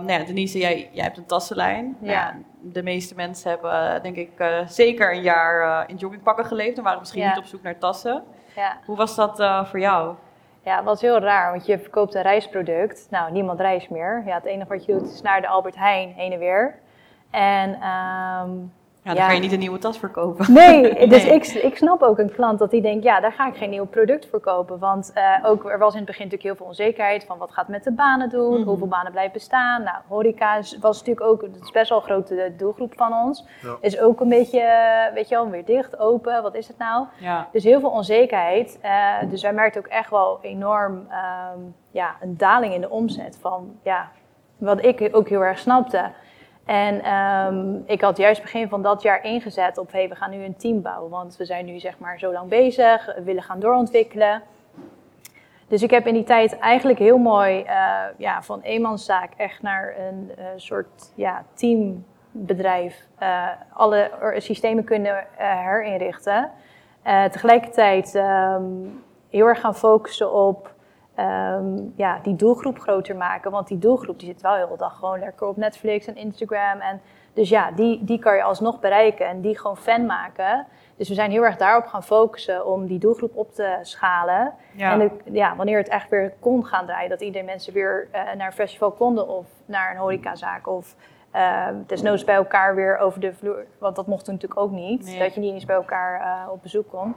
nou ja, Denise, jij, jij hebt een tassenlijn. Nou Ja. de meeste mensen hebben, eh, denk ik, eh, zeker een jaar eh, in joggingpakken geleefd en waren misschien Ja. niet op zoek naar tassen. Ja. Hoe was dat eh, voor jou? Ja, het was heel raar, want je verkoopt een reisproduct. Nou, niemand reist meer. Ja, het enige wat je doet is naar de Albert Heijn heen en weer. En ehm, Ja, dan Ja. ga je niet een nieuwe tas verkopen. nee, [laughs] dus Nee. Ik, ik snap ook een klant dat die denkt, ja, daar ga ik geen nieuw product voor kopen. Want eh, ook, er was in het begin natuurlijk heel veel onzekerheid van wat gaat het met de banen doen, Mhm. hoeveel banen blijven bestaan. Nou, horeca was natuurlijk ook, het is best wel een grote doelgroep van ons. Ja. Is ook een beetje, eh, weet je wel, weer dicht, open, wat is het nou? Ja. Dus heel veel onzekerheid. Eh, dus wij merkten ook echt wel enorm ehm, ja, een daling in de omzet. Van, ja, wat ik ook heel erg snapte. En ehm, ik had juist begin van dat jaar ingezet op... Hey, we gaan nu een team bouwen. Want we zijn nu zeg maar zo lang bezig. We willen gaan doorontwikkelen. Dus ik heb in die tijd eigenlijk heel mooi eh, ja, van eenmanszaak echt naar een eh, soort ja, teambedrijf eh, alle systemen kunnen herinrichten. Tegelijkertijd ehm, heel erg gaan focussen op ehm, ja, die doelgroep groter maken. Want die doelgroep die zit wel heel de dag gewoon lekker op Netflix en Instagram. En dus ja, die, die kan je alsnog bereiken en die gewoon fan maken. Dus we zijn heel erg daarop gaan focussen om die doelgroep op te schalen. Ja. En ja, wanneer het echt weer kon gaan draaien, dat iedereen mensen weer eh, naar een festival konden of naar een horecazaak of eh, desnoods bij elkaar weer over de vloer. Want dat mocht toen natuurlijk ook niet, Nee. dat je niet eens bij elkaar eh, op bezoek kon.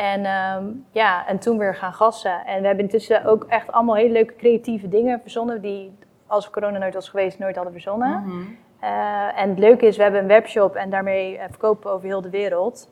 En ehm, ja, en toen weer gaan gassen. En we hebben intussen ook echt allemaal hele leuke creatieve dingen verzonnen die als corona nooit was geweest, nooit hadden verzonnen. Mhm. Eh, en het leuke is, we hebben een webshop en daarmee eh, verkopen we over heel de wereld.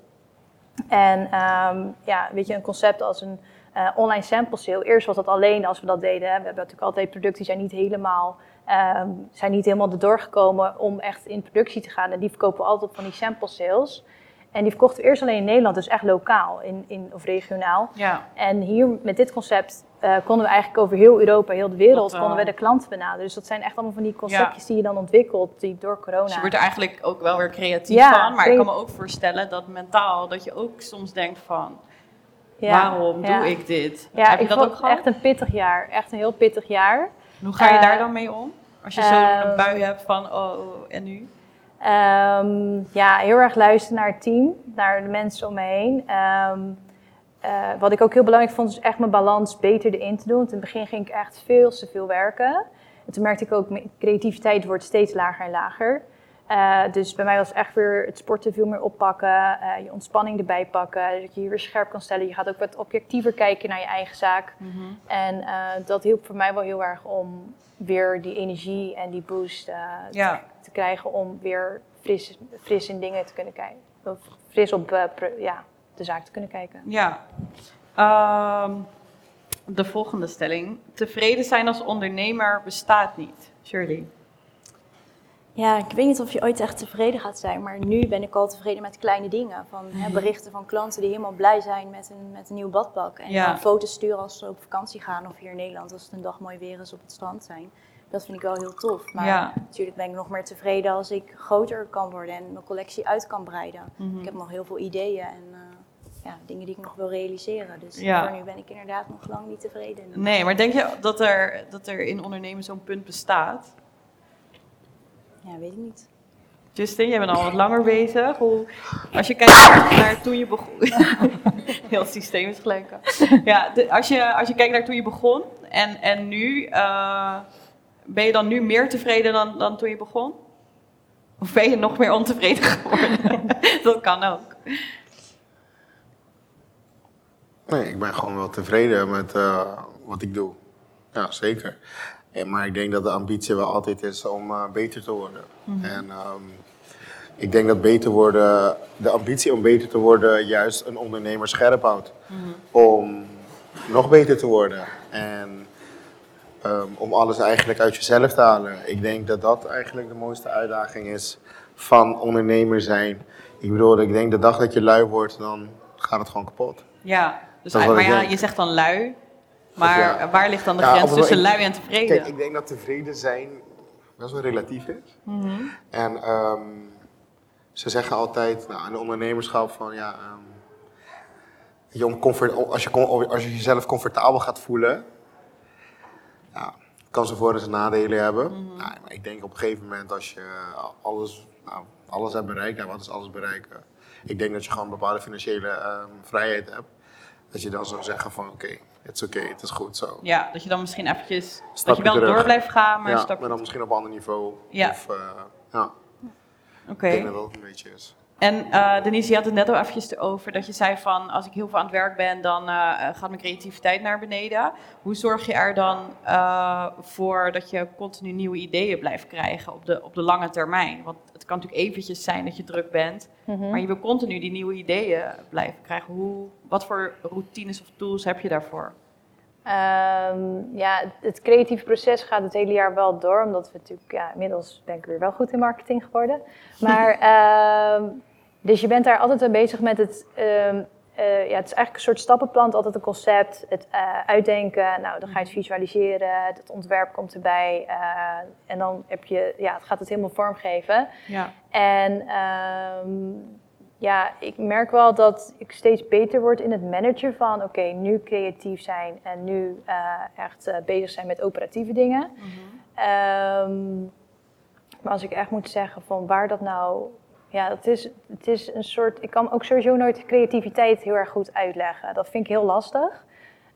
En ehm, ja, weet je, een concept als een eh, online sample sale. Eerst was dat alleen als we dat deden. Hè. We hebben natuurlijk altijd producten die zijn niet helemaal, ehm, zijn niet helemaal erdoor gekomen om echt in productie te gaan. En die verkopen we altijd op van die sample sales. En die verkochten we eerst alleen in Nederland, dus echt lokaal in, in, of regionaal. Ja. En hier met dit concept eh, konden we eigenlijk over heel Europa, heel de wereld, eh, konden we de klanten benaderen. Dus dat zijn echt allemaal van die conceptjes die je dan ontwikkelt, die door corona... Dus je wordt er eigenlijk ook wel weer creatief Ja, van. Maar ik kan me ook voorstellen dat mentaal, dat je ook soms denkt van, waarom doe ik dit? Ja, Heb je ik dat ook het gehad? echt een pittig jaar. Echt een heel pittig jaar. Hoe ga je eh, daar dan mee om? Als je zo'n ehm, bui hebt van, oh, en nu? Ehm, ja, heel erg luisteren naar het team, naar de mensen om me heen. Ehm, eh, wat ik ook heel belangrijk vond, is echt mijn balans beter erin te doen. Want in het begin ging ik echt veel te veel werken. En toen merkte ik ook, mijn creativiteit wordt steeds lager en lager. Eh, dus bij mij was echt weer het sporten veel meer oppakken, eh, je ontspanning erbij pakken, dat je je weer scherp kan stellen. Je gaat ook wat objectiever kijken naar je eigen zaak. En eh, dat hielp voor mij wel heel erg om weer die energie en die boost Ja. te, te krijgen om weer fris, fris in dingen te kunnen kijken. Of fris op eh, ja, de zaak te kunnen kijken. Ja. Ehm, de volgende stelling. Tevreden zijn als ondernemer bestaat niet. Shirley. Ja, ik weet niet of je ooit echt tevreden gaat zijn, maar nu ben ik al tevreden met kleine dingen. Van hè, berichten van klanten die helemaal blij zijn met een, met een nieuw badpak. En Ja. dan foto's sturen als ze op vakantie gaan of hier in Nederland als het een dag mooi weer is op het strand zijn. Dat vind ik wel heel tof. Maar Ja. natuurlijk ben ik nog meer tevreden als ik groter kan worden en mijn collectie uit kan breiden. Mhm. Ik heb nog heel veel ideeën en eh, ja, dingen die ik nog wil realiseren. Dus Ja. voor nu ben ik inderdaad nog lang niet tevreden. Nee, maar denk je dat er, dat er in ondernemen zo'n punt bestaat? Ja, weet ik niet. Justin, jij bent al wat langer bezig. Hoe, als je kijkt naar toen je begon. [laughs] Heel het systeem is gelijk. Ja, de- als, je, als je kijkt naar toen je begon en, en nu, eh, ben je dan nu meer tevreden dan, dan toen je begon? Of ben je nog meer ontevreden geworden? [laughs] Dat kan ook. Nee, ik ben gewoon wel tevreden met eh, wat ik doe. Ja, zeker. Eh, maar ik denk dat de ambitie wel altijd is om eh, beter te worden. En ehm, ik denk dat beter worden, de ambitie om beter te worden juist een ondernemer scherp houdt. Om nog beter te worden. En ehm, om alles eigenlijk uit jezelf te halen. Ik denk dat dat eigenlijk de mooiste uitdaging is van ondernemer zijn. Ik bedoel, ik denk de dag dat je lui wordt, dan gaat het gewoon kapot. Ja, dus Dat maar ja, denk. je zegt dan lui. Maar ja. waar ligt dan de Ja, grens tussen ik- lui en tevreden? Kijk, ik denk dat tevreden zijn best wel relatief is. Mhm. En ehm, ze zeggen altijd nou, in het ondernemerschap van ja, ehm, je om comfort, als, je, als je jezelf comfortabel gaat voelen, kan ze voor- en zijn nadelen hebben. Nou, maar ik denk op een gegeven moment als je alles, nou, alles hebt bereikt, nou, wat is alles bereiken? Ik denk dat je gewoon bepaalde financiële ehm, vrijheid hebt. Dat je dan zou zeggen van oké, het is oké, het is goed zo. Ja, dat je dan misschien eventjes... dat je wel terug. door blijft gaan, maar ja, maar dan misschien op een ander niveau. Ja. Of, eh, ja, Oké. ik denk dat dat het een beetje is. En eh, Denise, je had het net al eventjes erover dat je zei van als ik heel veel aan het werk ben, dan eh, gaat mijn creativiteit naar beneden. Hoe zorg je er dan eh, voor dat je continu nieuwe ideeën blijft krijgen op de, op de lange termijn? Want het kan natuurlijk eventjes zijn dat je druk bent, Mhm. maar je wil continu die nieuwe ideeën blijven krijgen. Hoe, wat voor routines of tools heb je daarvoor? Ehm, ja, het, creatieve proces gaat het hele jaar wel door, omdat we natuurlijk, ja, inmiddels ben ik weer wel goed in marketing geworden. Maar, [laughs] ehm, dus je bent daar altijd mee bezig met het, ehm, eh, ja, het is eigenlijk een soort stappenplan, altijd een concept, het eh, uitdenken, nou, dan ga je het visualiseren, het ontwerp komt erbij eh, en dan heb je, ja, het gaat het helemaal vormgeven. Ja. En ehm, ja, ik merk wel dat ik steeds beter word in het managen van, oké, nu creatief zijn en nu echt bezig zijn met operatieve dingen. Ehm, maar als ik echt moet zeggen van waar dat nou, ja, het is, het is een soort, ik kan ook sowieso nooit creativiteit heel erg goed uitleggen. Dat vind ik heel lastig.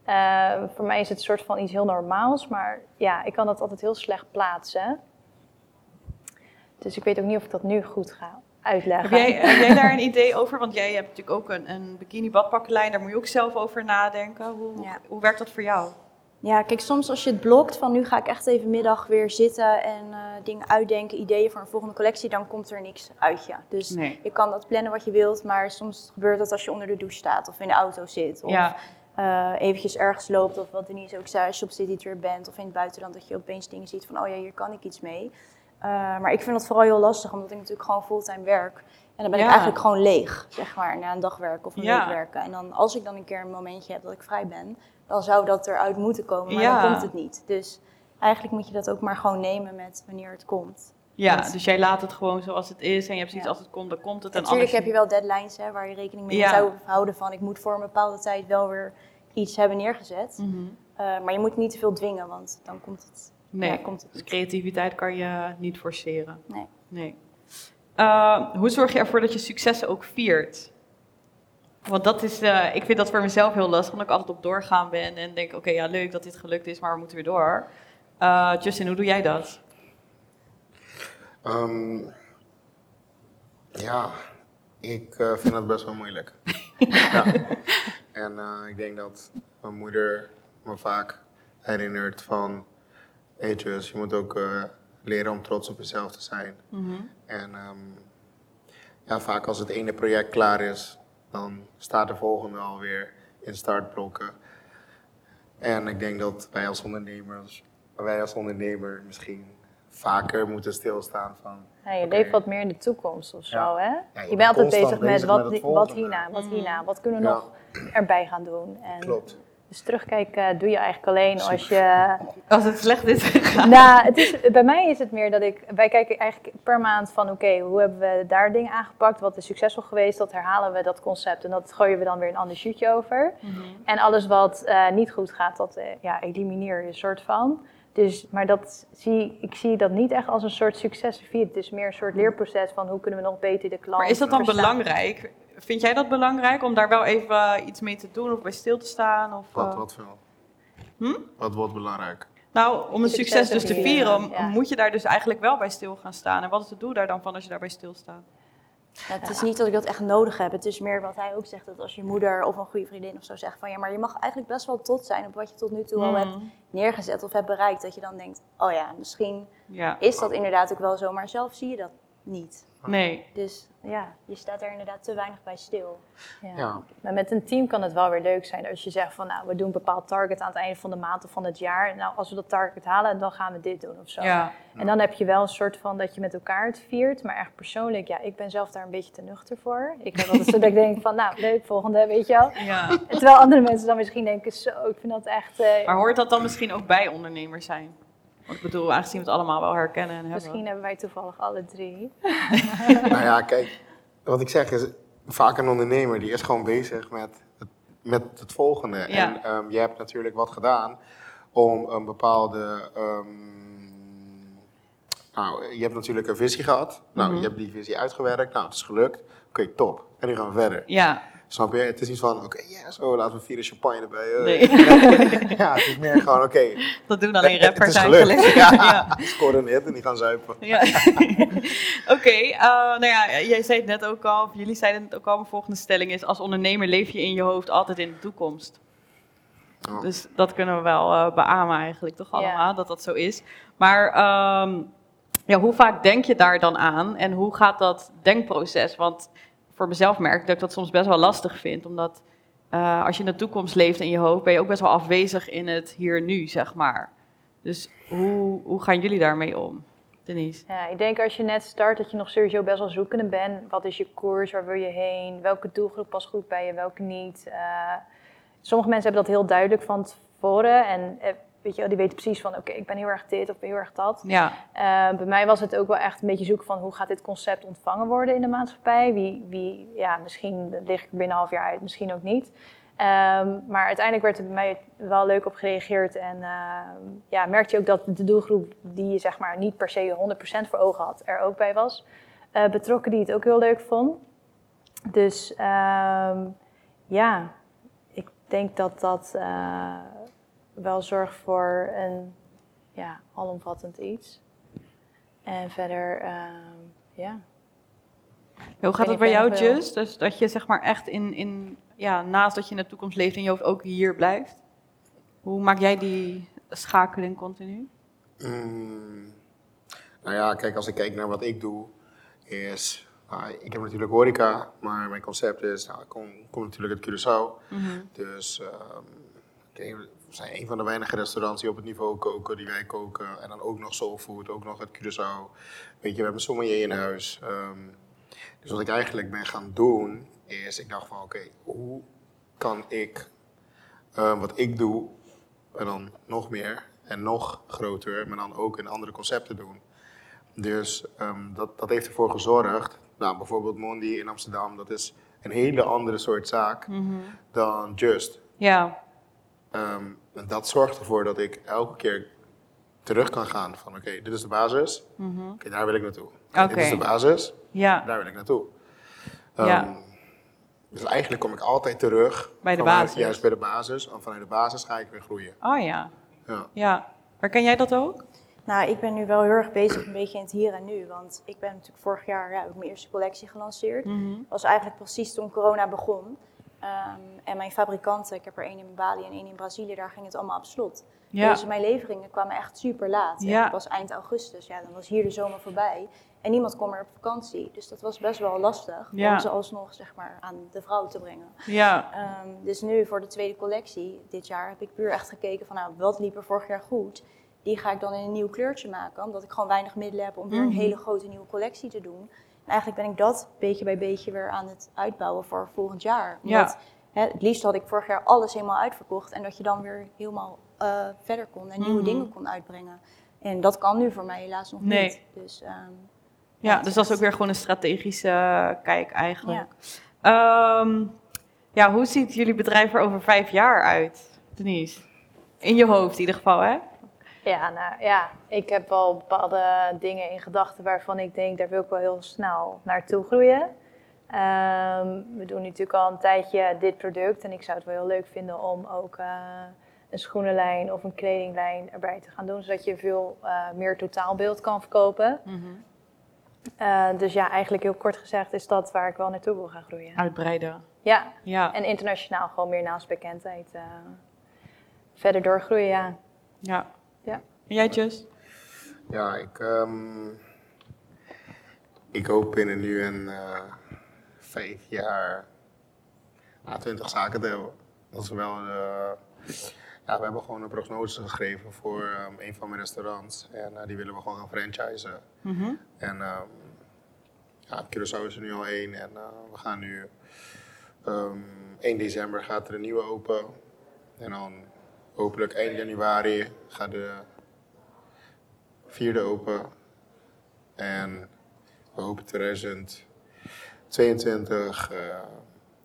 Eh, voor mij is het een soort van iets heel normaals, maar ja, ik kan dat altijd heel slecht plaatsen. Dus ik weet ook niet of ik dat nu goed ga uitleggen. Heb jij, [laughs] heb jij daar een idee over? Want jij hebt natuurlijk ook een, een bikini badpakkenlijn, daar moet je ook zelf over nadenken. Hoe, Ja. hoe werkt dat voor jou? Ja, kijk, soms als je het blokt van nu ga ik echt even middag weer zitten en eh, dingen uitdenken, ideeën voor een volgende collectie, dan komt er niks uit je. Dus Nee. je kan dat plannen wat je wilt, maar soms gebeurt dat als je onder de douche staat of in de auto zit. Of Ja. eh, eventjes ergens loopt of wat Denise ook zei, als je op citytour bent of in het buitenland, dat je opeens dingen ziet van oh ja, hier kan ik iets mee. Eh, maar ik vind dat vooral heel lastig, omdat ik natuurlijk gewoon fulltime werk. En dan ben Ja. ik eigenlijk gewoon leeg, zeg maar, na een dag werken of een Ja. week werken. En dan als ik dan een keer een momentje heb dat ik vrij ben, dan zou dat eruit moeten komen, maar Ja. dan komt het niet. Dus eigenlijk moet je dat ook maar gewoon nemen met wanneer het komt. Ja, dus jij laat het gewoon zoals het is en je hebt zoiets Ja. als het komt, dan komt het. En Natuurlijk anders heb je wel deadlines hè, waar je rekening mee Ja. hou- houden van ik moet voor een bepaalde tijd wel weer iets hebben neergezet. Mhm. Eh, maar je moet niet te veel dwingen, want dan komt het. Nee, Ja, komt het dus creativiteit kan je niet forceren. Nee. nee. Eh, hoe zorg je ervoor dat je successen ook viert? Want dat is, eh, ik vind dat voor mezelf heel lastig, omdat ik altijd op doorgaan ben en denk, oké, ja, leuk dat dit gelukt is, maar we moeten weer door. Eh, Justin, hoe doe jij dat? Ehm, ja, ik eh, vind dat best wel moeilijk. [laughs] ja. En ik denk dat mijn moeder me vaak herinnert van... Hey Jus, je moet ook leren om trots op jezelf te zijn. En ehm, ja, vaak als het ene project klaar is, dan staat de volgende alweer in startblokken. En ik denk dat wij als ondernemers, wij als ondernemer misschien vaker moeten stilstaan van... Ja, je oké, leeft wat meer in de toekomst of zo, Ja. hè? je je bent altijd bezig met wat, met wat hierna, wat Mhm. hierna, wat kunnen we Ja. nog erbij gaan doen. En Klopt. Dus terugkijken doe je eigenlijk alleen als je... Als het slecht is gegaan. nou, het is, bij mij is het meer dat ik... Wij kijken eigenlijk per maand van, oké, hoe hebben we daar dingen aangepakt? Wat is succesvol geweest? Dat herhalen we, dat concept. En dat gooien we dan weer een ander shootje over. En alles wat eh, niet goed gaat, dat eh, ja, elimineer je soort van. Dus, maar dat zie, ik zie dat niet echt als een soort succesvier. Het is meer een soort leerproces van hoe kunnen we nog beter de klant Maar is dat dan verstaan. belangrijk? Vind jij dat belangrijk om daar wel even iets mee te doen of bij stil te staan? Of, Wat, eh, wat veel? Hm? Wat wordt belangrijk? Nou, om een Succes dus te vieren, vieren, ja. moet je daar dus eigenlijk wel bij stil gaan staan. En wat is het doel daar dan van als je daarbij stilstaat? Ja, het is niet dat ik dat echt nodig heb. Het is meer wat hij ook zegt, dat als je moeder of een goede vriendin of zo zegt van ja, maar je mag eigenlijk best wel trots zijn op wat je tot nu toe al hebt Mm, neergezet of hebt bereikt. Dat je dan denkt, oh ja, misschien Ja. is dat inderdaad ook wel zo, maar zelf zie je dat niet. Nee. Dus ja, je staat er inderdaad te weinig bij stil. Ja. Ja. Maar met een team kan het wel weer leuk zijn als je zegt van nou, we doen een bepaald target aan het einde van de maand of van het jaar. Nou, als we dat target halen, dan gaan we dit doen of zo. Ja. En dan heb je wel een soort van dat je met elkaar het viert. Maar echt persoonlijk, ja, ik ben zelf daar een beetje te nuchter voor. Ik heb altijd zo dat ik denk van nou, leuk, volgende, weet je wel. ja. En terwijl andere mensen dan misschien denken, zo, ik vind dat echt... eh, Maar hoort dat dan misschien ook bij ondernemers zijn? Want ik bedoel, aangezien we het allemaal wel herkennen en hebben. Misschien hebben wij toevallig alle drie. [laughs] nou ja, kijk, wat ik zeg is, vaak een ondernemer die is gewoon bezig met het, met het volgende. Ja. En ehm, je hebt natuurlijk wat gedaan om een bepaalde. ehm, nou, je hebt natuurlijk een visie gehad. Nou, Mhm. je hebt die visie uitgewerkt. Nou, het is gelukt. Oké, top. En nu gaan we verder. Ja, Snap je? Het is niet van, oké, yes, oh, laten we vieren champagne erbij. eh. nee. [laughs] ja, het is meer gewoon, oké, dat doen alleen [laughs] het, het rappers is gelukt. eigenlijk. [laughs] Ja, Ja. die scoren een hit en die gaan zuipen. Ja. Oké, eh, nou ja, jij zei het net ook al, of jullie zeiden het ook al, mijn volgende stelling is, als ondernemer leef je in je hoofd altijd in de toekomst. Ja. Dus dat kunnen we wel eh beamen eigenlijk, toch Ja. allemaal, dat dat zo is. Maar ehm, ja, hoe vaak denk je daar dan aan en hoe gaat dat denkproces? Want voor mezelf merk dat ik dat soms best wel lastig vind, omdat eh, als je in de toekomst leeft in je hoofd, ben je ook best wel afwezig in het hier nu, zeg maar. Dus hoe, hoe gaan jullie daarmee om, Denise? Ja, ik denk als je net start dat je nog sowieso best wel zoekende bent. Wat is je koers? Waar wil je heen? Welke doelgroep past goed bij je? Welke niet? Eh, sommige mensen hebben dat heel duidelijk van tevoren. En eh, weet je, die weten precies van oké, ik ben heel erg dit of ben heel erg dat. Ja, Eh, bij mij was het ook wel echt een beetje zoeken van hoe gaat dit concept ontvangen worden in de maatschappij. Wie, wie ja, misschien lig ik er binnen een half jaar uit, misschien ook niet. Ehm, maar uiteindelijk werd er bij mij wel leuk op gereageerd. En ehm, ja, merkte je ook dat de doelgroep die je zeg maar niet per se 100% voor ogen had, er ook bij was. Eh, betrokken die het ook heel leuk vond. Dus ehm, ja, ik denk dat dat eh, wel zorgt voor een ja, alomvattend iets. En verder, ehm, ja. hoe gaat het bij jou, Just? Dus dat je zeg maar echt in, in, ja, naast dat je in de toekomst leeft in je hoofd ook hier blijft? Hoe maak jij die schakeling continu? Mm, nou ja, kijk, als ik kijk naar wat ik doe, is. nou, ik heb natuurlijk horeca, maar mijn concept is. Nou, ik kom, kom natuurlijk uit Curaçao. Dus ehm, we zijn een van de weinige restaurants die op het niveau koken, die wij koken. En dan ook nog soulfood, ook nog uit Curaçao. Weet je, we hebben een sommelier in huis. Ehm, dus wat ik eigenlijk ben gaan doen, is ik dacht van oké, hoe kan ik eh, wat ik doe, en dan nog meer en nog groter, maar dan ook in andere concepten doen. Dus ehm, dat, dat heeft ervoor gezorgd, nou bijvoorbeeld Mondi in Amsterdam, dat is een hele andere soort zaak dan Just. Ja, Ehm, en dat zorgt ervoor dat ik elke keer terug kan gaan van oké, dit is de basis, oké, daar wil ik naartoe. Dit is de basis, ja, daar wil ik naartoe. Ja. Ehm, Dus eigenlijk kom ik altijd terug. Bij de vanuit- basis. Juist bij de basis. En vanuit de basis ga ik weer groeien. oh ja. Ja. Ja, herken jij dat ook? Nou, ik ben nu wel heel erg bezig een beetje in het hier en nu. Want ik ben natuurlijk vorig jaar ja, heb ik mijn eerste collectie gelanceerd. Mhm. Dat was eigenlijk precies toen corona begon. Ehm, en mijn fabrikanten, ik heb er één in Bali en één in Brazilië, daar ging het allemaal op slot. Ja. Dus mijn leveringen kwamen echt super laat. Ja. Het was eind augustus, ja, dan was hier de zomer voorbij. En niemand kwam meer op vakantie. Dus dat was best wel lastig Ja. om ze alsnog zeg maar, aan de vrouw te brengen. Ja, Ehm, dus nu voor de tweede collectie dit jaar heb ik puur echt gekeken van nou, wat liep er vorig jaar goed. Die ga ik dan in een nieuw kleurtje maken, omdat ik gewoon weinig middelen heb om weer een Mhm. hele grote nieuwe collectie te doen. En eigenlijk ben ik dat beetje bij beetje weer aan het uitbouwen voor volgend jaar. Ja. Omdat, hè, het liefst had ik vorig jaar alles helemaal uitverkocht en dat je dan weer helemaal eh, verder kon en nieuwe Mhm. dingen kon uitbrengen. En dat kan nu voor mij helaas nog Nee. niet. Dus, ehm, ja dus dat is echt- ook weer gewoon een strategische eh, kijk eigenlijk. Ja. Ehm, ja, hoe ziet jullie bedrijf er over vijf jaar uit, Denise? In je hoofd in ieder geval, hè? Ja, nou ja, ik heb wel bepaalde dingen in gedachten waarvan ik denk, daar wil ik wel heel snel naartoe groeien. Ehm, we doen natuurlijk al een tijdje dit product en ik zou het wel heel leuk vinden om ook eh, een schoenenlijn of een kledinglijn erbij te gaan doen, zodat je veel eh, meer totaalbeeld kan verkopen. Eh, dus ja, eigenlijk heel kort gezegd is dat waar ik wel naartoe wil gaan groeien. Uitbreiden. Ja, Ja, en internationaal gewoon meer naamsbekendheid verder doorgroeien, ja. ja. En jij, Just? Ja, ik. ehm, ik hoop binnen nu en eh, vijf jaar ah, 20 zaken te hebben. Dat is wel. eh, ja, we hebben gewoon een prognose geschreven voor ehm, een van mijn restaurants. En eh, die willen we gewoon gaan franchisen. Mhm. En ehm ja, Curaçao is er nu al één. En we gaan nu. ehm 1 december gaat er een nieuwe open. En dan hopelijk eind januari gaat de vierde open. En we hopen 2022 eh,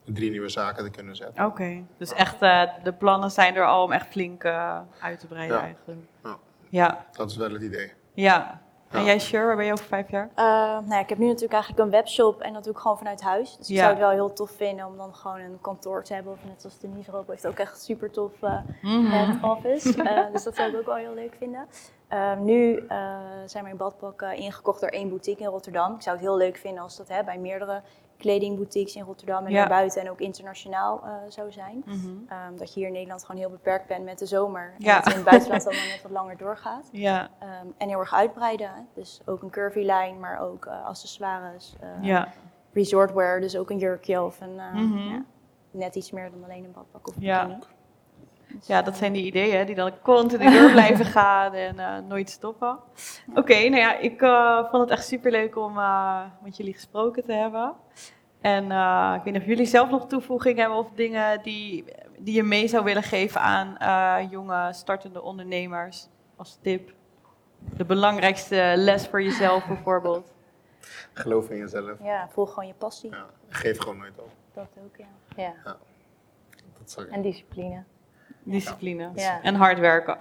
drie nieuwe zaken te kunnen zetten. Oké, dus echt, eh, de plannen zijn er al om echt flink eh, uit te breiden Ja. eigenlijk. Ja. Ja, Dat is wel het idee. ja. En jij, Sure, waar ben je over vijf jaar? Eh, nou ja, ik heb nu natuurlijk eigenlijk een webshop en dat doe ik gewoon vanuit huis. Dus ik zou het wel heel tof vinden om dan gewoon een kantoor te hebben. Of net zoals Denise Robo heeft ook echt super tof eh head office. [laughs] Eh, dus dat zou ik ook wel heel leuk vinden. Eh, nu eh, zijn mijn badpakken ingekocht door één boutique in Rotterdam. Ik zou het heel leuk vinden als dat hè, bij meerdere kledingboutiques in Rotterdam en daarbuiten en ook internationaal eh, zou zijn. Mhm. Ehm, dat je hier in Nederland gewoon heel beperkt bent met de zomer. En dat in het buitenland [laughs] dan net wat langer doorgaat. Ja, Ehm, en heel erg uitbreiden. Dus ook een curvy lijn, maar ook eh, accessoires, eh, ja, resortwear, dus ook een jurkje of een, Mhm. ja, net iets meer dan alleen een badpak of een Ja. Ja, dat zijn die ideeën die dan continu door blijven gaan en eh, nooit stoppen. Oké, nou ja, ik eh, vond het echt super leuk om eh, met jullie gesproken te hebben. En eh, ik weet niet of jullie zelf nog toevoeging hebben of dingen die, die je mee zou willen geven aan eh, jonge startende ondernemers als tip. De belangrijkste les voor jezelf bijvoorbeeld. Geloof in jezelf. Ja, volg gewoon je passie. Ja. Geef gewoon nooit op. Dat ook, ja. Ja. Dat zou ik- En discipline. Discipline. Ja. En hard werken.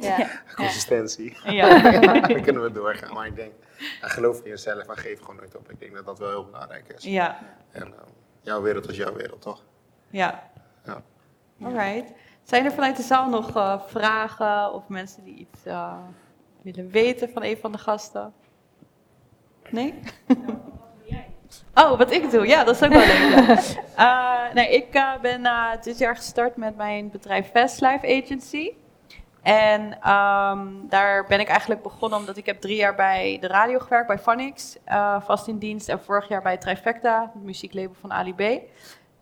Ja. [laughs] Consistentie. ja. Dan kunnen we doorgaan. Maar ik denk, geloof in jezelf en geef gewoon nooit op. Ik denk dat dat wel heel belangrijk is. ja. En eh, jouw wereld is jouw wereld, toch? Ja. Ja. Alright. Zijn er vanuit de zaal nog eh, vragen of mensen die iets eh, willen weten van een van de gasten? Nee? [laughs] Oh, wat ik doe. Ja, dat is ook wel leuk. ja. [laughs] Eh, nee, ik eh, ben eh, dit jaar gestart met mijn bedrijf Fast Life Agency. En ehm, daar ben ik eigenlijk begonnen omdat ik heb drie jaar bij de radio gewerkt, bij Phonics, eh, vast in dienst. En vorig jaar bij Trifecta, het muzieklabel van Ali B.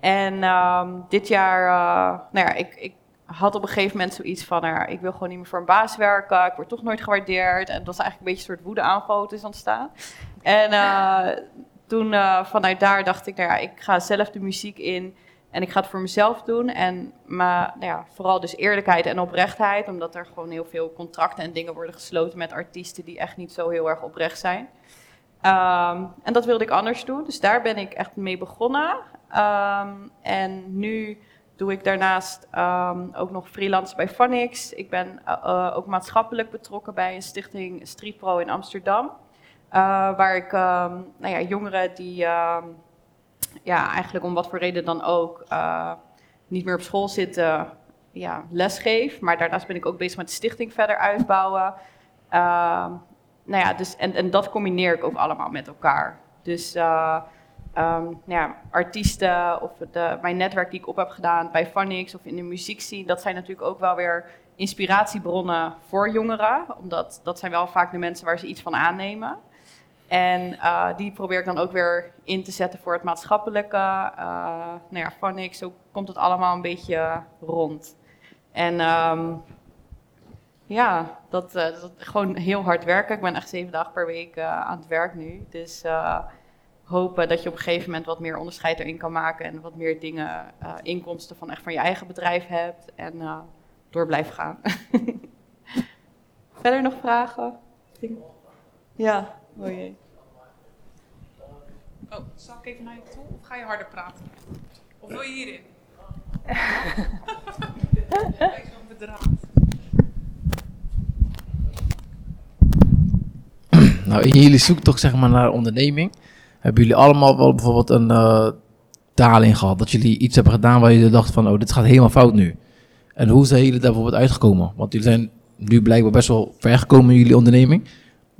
En ehm, dit jaar, eh, nou ja, ik, ik had op een gegeven moment zoiets van, nou ik wil gewoon niet meer voor een baas werken. Ik word toch nooit gewaardeerd. En dat was eigenlijk een beetje een soort woedeaanval is ontstaan. En eh, toen eh, vanuit daar dacht ik, nou ja, ik ga zelf de muziek in. En ik ga het voor mezelf doen. En maar, nou ja, vooral dus eerlijkheid en oprechtheid. Omdat er gewoon heel veel contracten en dingen worden gesloten met artiesten die echt niet zo heel erg oprecht zijn. Ehm, en dat wilde ik anders doen. Dus daar ben ik echt mee begonnen. Ehm, en nu doe ik daarnaast ehm, ook nog freelance bij Phonics. Ik ben eh, eh, ook maatschappelijk betrokken bij een stichting Street Pro in Amsterdam. Eh, waar ik ehm, nou ja, jongeren die ehm, ja, eigenlijk om wat voor reden dan ook eh, niet meer op school zitten, ja, lesgeef. Maar daarnaast ben ik ook bezig met de stichting verder uitbouwen. Ehm, nou ja, dus, en, en dat combineer ik ook allemaal met elkaar. Dus eh, nou ja, artiesten of de, mijn netwerk die ik op heb gedaan bij Phonics of in de muziek zien, dat zijn natuurlijk ook wel weer inspiratiebronnen voor jongeren. Omdat dat zijn wel vaak de mensen waar ze iets van aannemen. En eh, die probeer ik dan ook weer in te zetten voor het maatschappelijke. Uh, nou ja, Phonics, zo komt het allemaal een beetje rond. En ehm, ja, dat, uh, dat gewoon heel hard werken. Ik ben echt zeven dagen per week aan het werk nu. Dus hopen dat je op een gegeven moment wat meer onderscheid erin kan maken. En wat meer dingen, inkomsten van echt van je eigen bedrijf hebt. En door blijven gaan. [laughs] Verder nog vragen? Ja, oh. Oh, zal ik even naar je toe of ga je harder praten? Of wil je hierin? [laughs] Kijk zo'n bedraad. Nou, in jullie zoektocht zeg maar naar onderneming, hebben jullie allemaal wel bijvoorbeeld een uh, daling gehad? Dat jullie iets hebben gedaan waar jullie dachten van, oh, dit gaat helemaal fout nu. En hoe zijn jullie daar bijvoorbeeld uitgekomen? Want jullie zijn nu blijkbaar best wel ver gekomen in jullie onderneming.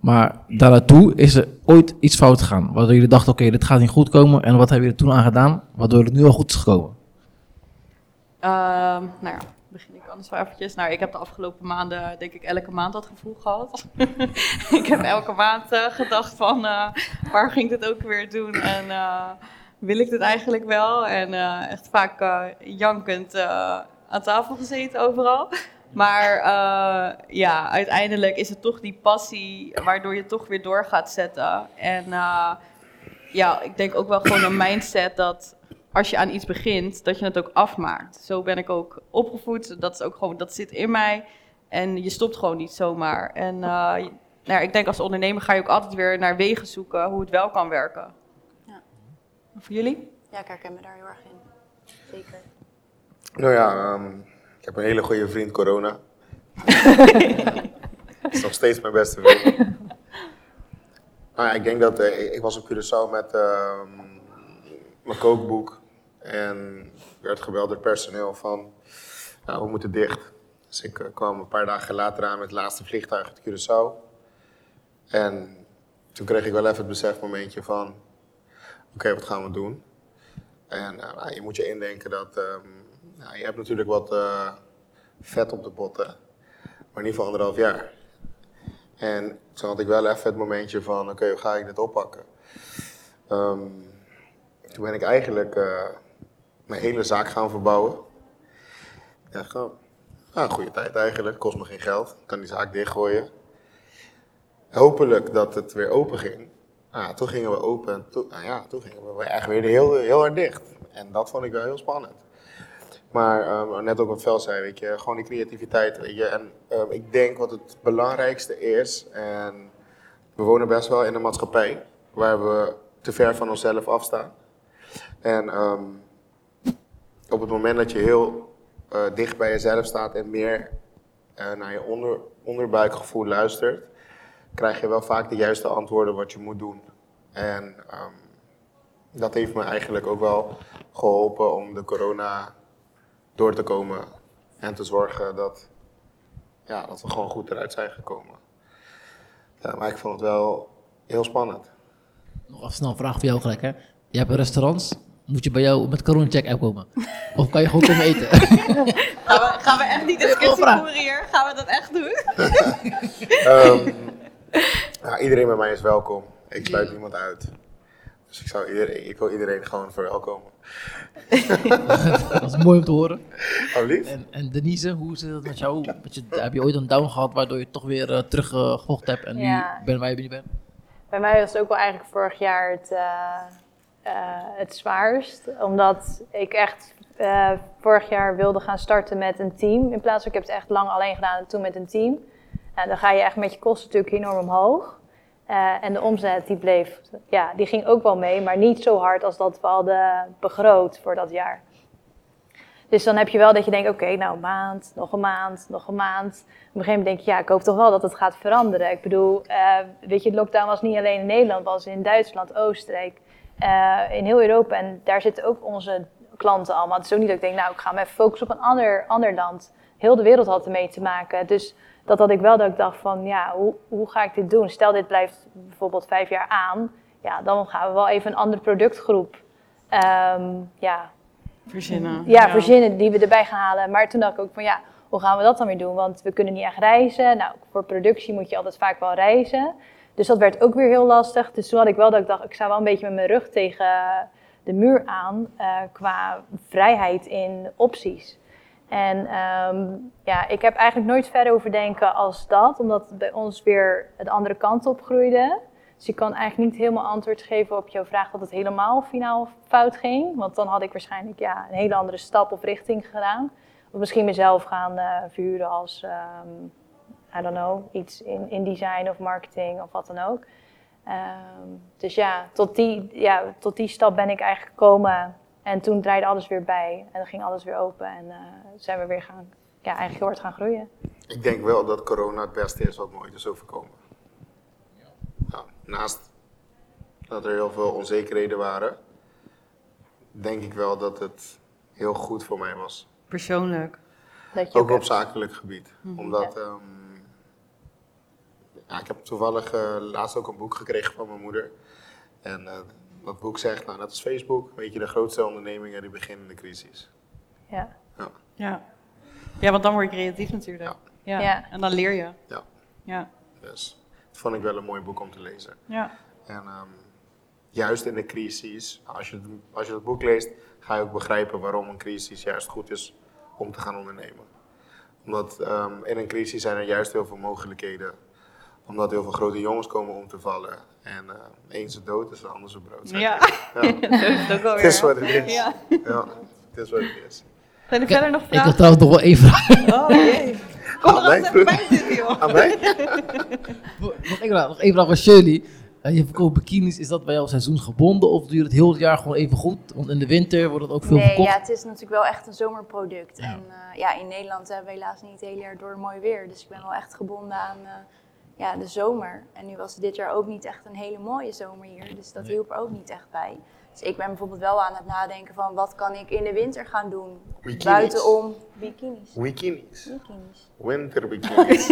Maar daar naartoe is er ooit iets fout gegaan. Waardoor jullie dachten, oké, dit gaat niet goed komen. En wat hebben jullie er toen aan gedaan, waardoor het nu al goed is gekomen? Uh, nou ja, begin ik anders wel eventjes. Nou, ik heb de afgelopen maanden, denk ik, elke maand dat gevoel gehad. [laughs] ik heb elke maand eh, gedacht van, eh, waar ging ik dit ook weer doen? En eh, wil ik dit eigenlijk wel? En echt vaak jankend aan tafel gezeten overal. Maar eh, ja, uiteindelijk is het toch die passie waardoor je toch weer door gaat zetten. En eh, ja, ik denk ook wel gewoon een mindset dat als je aan iets begint, dat je het ook afmaakt. Zo ben ik ook opgevoed. Dat is ook gewoon, dat zit in mij. En je stopt gewoon niet zomaar. En eh, nou ja, ik denk als ondernemer ga je ook altijd weer naar wegen zoeken hoe het wel kan werken. Ja. En Voor jullie? Ja, ik herken me daar heel erg in. Zeker. Nou ja, ehm, ik heb een hele goede vriend, corona. [laughs] is nog steeds mijn beste vriend. nou ja, ik denk dat eh, ik- was op Curaçao met ehm, mijn kookboek. En werd gebeld door personeel van, nou, we moeten dicht. Dus ik eh, kwam een paar dagen later aan met het laatste vliegtuig uit Curaçao. En toen kreeg ik wel even het besefmomentje van, oké, wat gaan we doen? En eh, je moet je indenken dat ehm, nou, je hebt natuurlijk wat eh, vet op de botten, maar niet voor anderhalf jaar. En toen had ik wel even het momentje van, oké, hoe ga ik dit oppakken? Ehm, toen ben ik eigenlijk eh, mijn hele zaak gaan verbouwen. Ja, gewoon nou, goede tijd eigenlijk, kost me geen geld, ik kan die zaak dichtgooien. Hopelijk dat het weer open ging. Ja, toen gingen we open en toen, nou ja, toen gingen we echt weer heel, heel hard dicht. En dat vond ik wel heel spannend. Maar ehm, net ook wat Vel zei, weet je, gewoon die creativiteit, je. En ehm, ik denk wat het belangrijkste is, en we wonen best wel in een maatschappij waar we te ver van onszelf afstaan. En ehm, op het moment dat je heel eh, dicht bij jezelf staat en meer eh, naar je onder, onderbuikgevoel luistert, krijg je wel vaak de juiste antwoorden wat je moet doen. En dat heeft me eigenlijk ook wel geholpen om de corona door te komen en te zorgen dat, ja, dat we gewoon goed eruit zijn gekomen. Ja, maar ik vond het wel heel spannend. Nog even snel een vraag voor jou gelijk, hè. Je hebt restaurants, moet je bij jou met corona check app komen? Of kan je gewoon komen eten? [laughs] Gaan we, gaan we echt die discussie voeren hier? Gaan we dat echt doen? [laughs] Ehm, ja, iedereen bij mij is welkom. Ik sluit niemand uit. Dus ik, zou iedereen, ik wil iedereen gewoon verwelkomen. [laughs] dat is mooi om te horen. Alsjeblieft. En, en Denise, hoe zit het met jou? Met je, heb je ooit een down gehad waardoor je toch weer uh, teruggevochten hebt en nu ben waar je nu bent? Bij mij was het ook wel eigenlijk vorig jaar het, eh, eh, het zwaarst. Omdat ik echt eh, vorig jaar wilde gaan starten met een team. In plaats van, ik heb het echt lang alleen gedaan en toen met een team. En dan ga je echt met je kosten natuurlijk enorm omhoog. Eh, en de omzet die bleef, ja, die ging ook wel mee, maar niet zo hard als dat we hadden begroot voor dat jaar. Dus dan heb je wel dat je denkt, oké, nou een maand, nog een maand, nog een maand. Op een gegeven moment denk je, ja, ik hoop toch wel dat het gaat veranderen. Ik bedoel, eh, weet je, de lockdown was niet alleen in Nederland, was in Duitsland, Oostenrijk, eh, in heel Europa. En daar zitten ook onze klanten allemaal. Het is ook niet dat ik denk, nou, ik ga me even focussen op een ander, ander land. Heel de wereld had ermee te maken. Dus dat had ik wel dat ik dacht van, ja, hoe, hoe ga ik dit doen? Stel, dit blijft bijvoorbeeld vijf jaar aan. Ja, dan gaan we wel even een andere productgroep ehm, ja, Verzinnen. ja, verzinnen die we erbij gaan halen. Maar toen dacht ik ook van ja, hoe gaan we dat dan weer doen? Want we kunnen niet echt reizen. Nou, voor productie moet je altijd vaak wel reizen. Dus dat werd ook weer heel lastig. Dus toen had ik wel dat ik dacht, ik sta wel een beetje met mijn rug tegen de muur aan eh, qua vrijheid in opties. En ehm, ja, ik heb eigenlijk nooit verder over denken als dat, omdat het bij ons weer de andere kant op groeide. Dus ik kan eigenlijk niet helemaal antwoord geven op jouw vraag dat het helemaal finaal fout ging. Want dan had ik waarschijnlijk ja, een hele andere stap of richting gedaan. Of misschien mezelf gaan eh verhuren als, ehm, I don't know, iets in, in design of marketing of wat dan ook. Ehm, dus ja tot, die, ja, tot die stap ben ik eigenlijk gekomen. En toen draaide alles weer bij en dan ging alles weer open. En eh, zijn we weer gaan, ja, eigenlijk heel hard gaan groeien. Ik denk wel dat corona het beste is wat me ooit is overkomen. Nou, naast dat er heel veel onzekerheden waren, denk ik wel dat het heel goed voor mij was. Persoonlijk. Dat je Ook op zakelijk gebied. Omdat, ehm, ja, ik heb toevallig eh, laatst ook een boek gekregen van mijn moeder. En eh, dat boek zegt, nou net als Facebook, weet je, de grootste ondernemingen die beginnen in de crisis. ja. Ja. Ja, want dan word je creatief natuurlijk. Ja. Ja. En dan leer je. Ja. Ja. Dus dat vond ik wel een mooi boek om te lezen. Ja. En ehm, juist in de crisis, als je, het- als je het boek leest, ga je ook begrijpen waarom een crisis juist goed is om te gaan ondernemen. Omdat ehm, in een crisis zijn er juist heel veel mogelijkheden. Omdat heel veel grote jongens komen om te vallen. En uh, één is dood, is de ander zijn brood. Ja. ja. [laughs] Dat is het ook wel Het is weer. wat het is. Ja. Ja, het is wat het is. Zijn er verder nog Ik had vragen? trouwens nog wel één vraag. Oh, jee. [laughs] Kom Aan er mij? eens even bij zitten, joh. Aan mij? [laughs] nog één vraag, nog één vraag van Shirley. Eh, je verkoopt bikinis, is dat bij jou seizoensgebonden of je het heel het jaar gewoon even goed? Want in de winter wordt het ook veel Nee, verkocht. ja, het is natuurlijk wel echt een zomerproduct. En eh, ja, in Nederland hebben we helaas niet het hele jaar door mooi weer. Dus ik ben wel echt gebonden aan eh, ja, de zomer. En nu was dit jaar ook niet echt een hele mooie zomer hier. Dus dat hielp er ook niet echt bij. Dus ik ben bijvoorbeeld wel aan het nadenken van wat kan ik in de winter gaan doen? Bikinis. Buitenom bikinis. Bikinis. Bikinis. Winter [laughs] bikinis.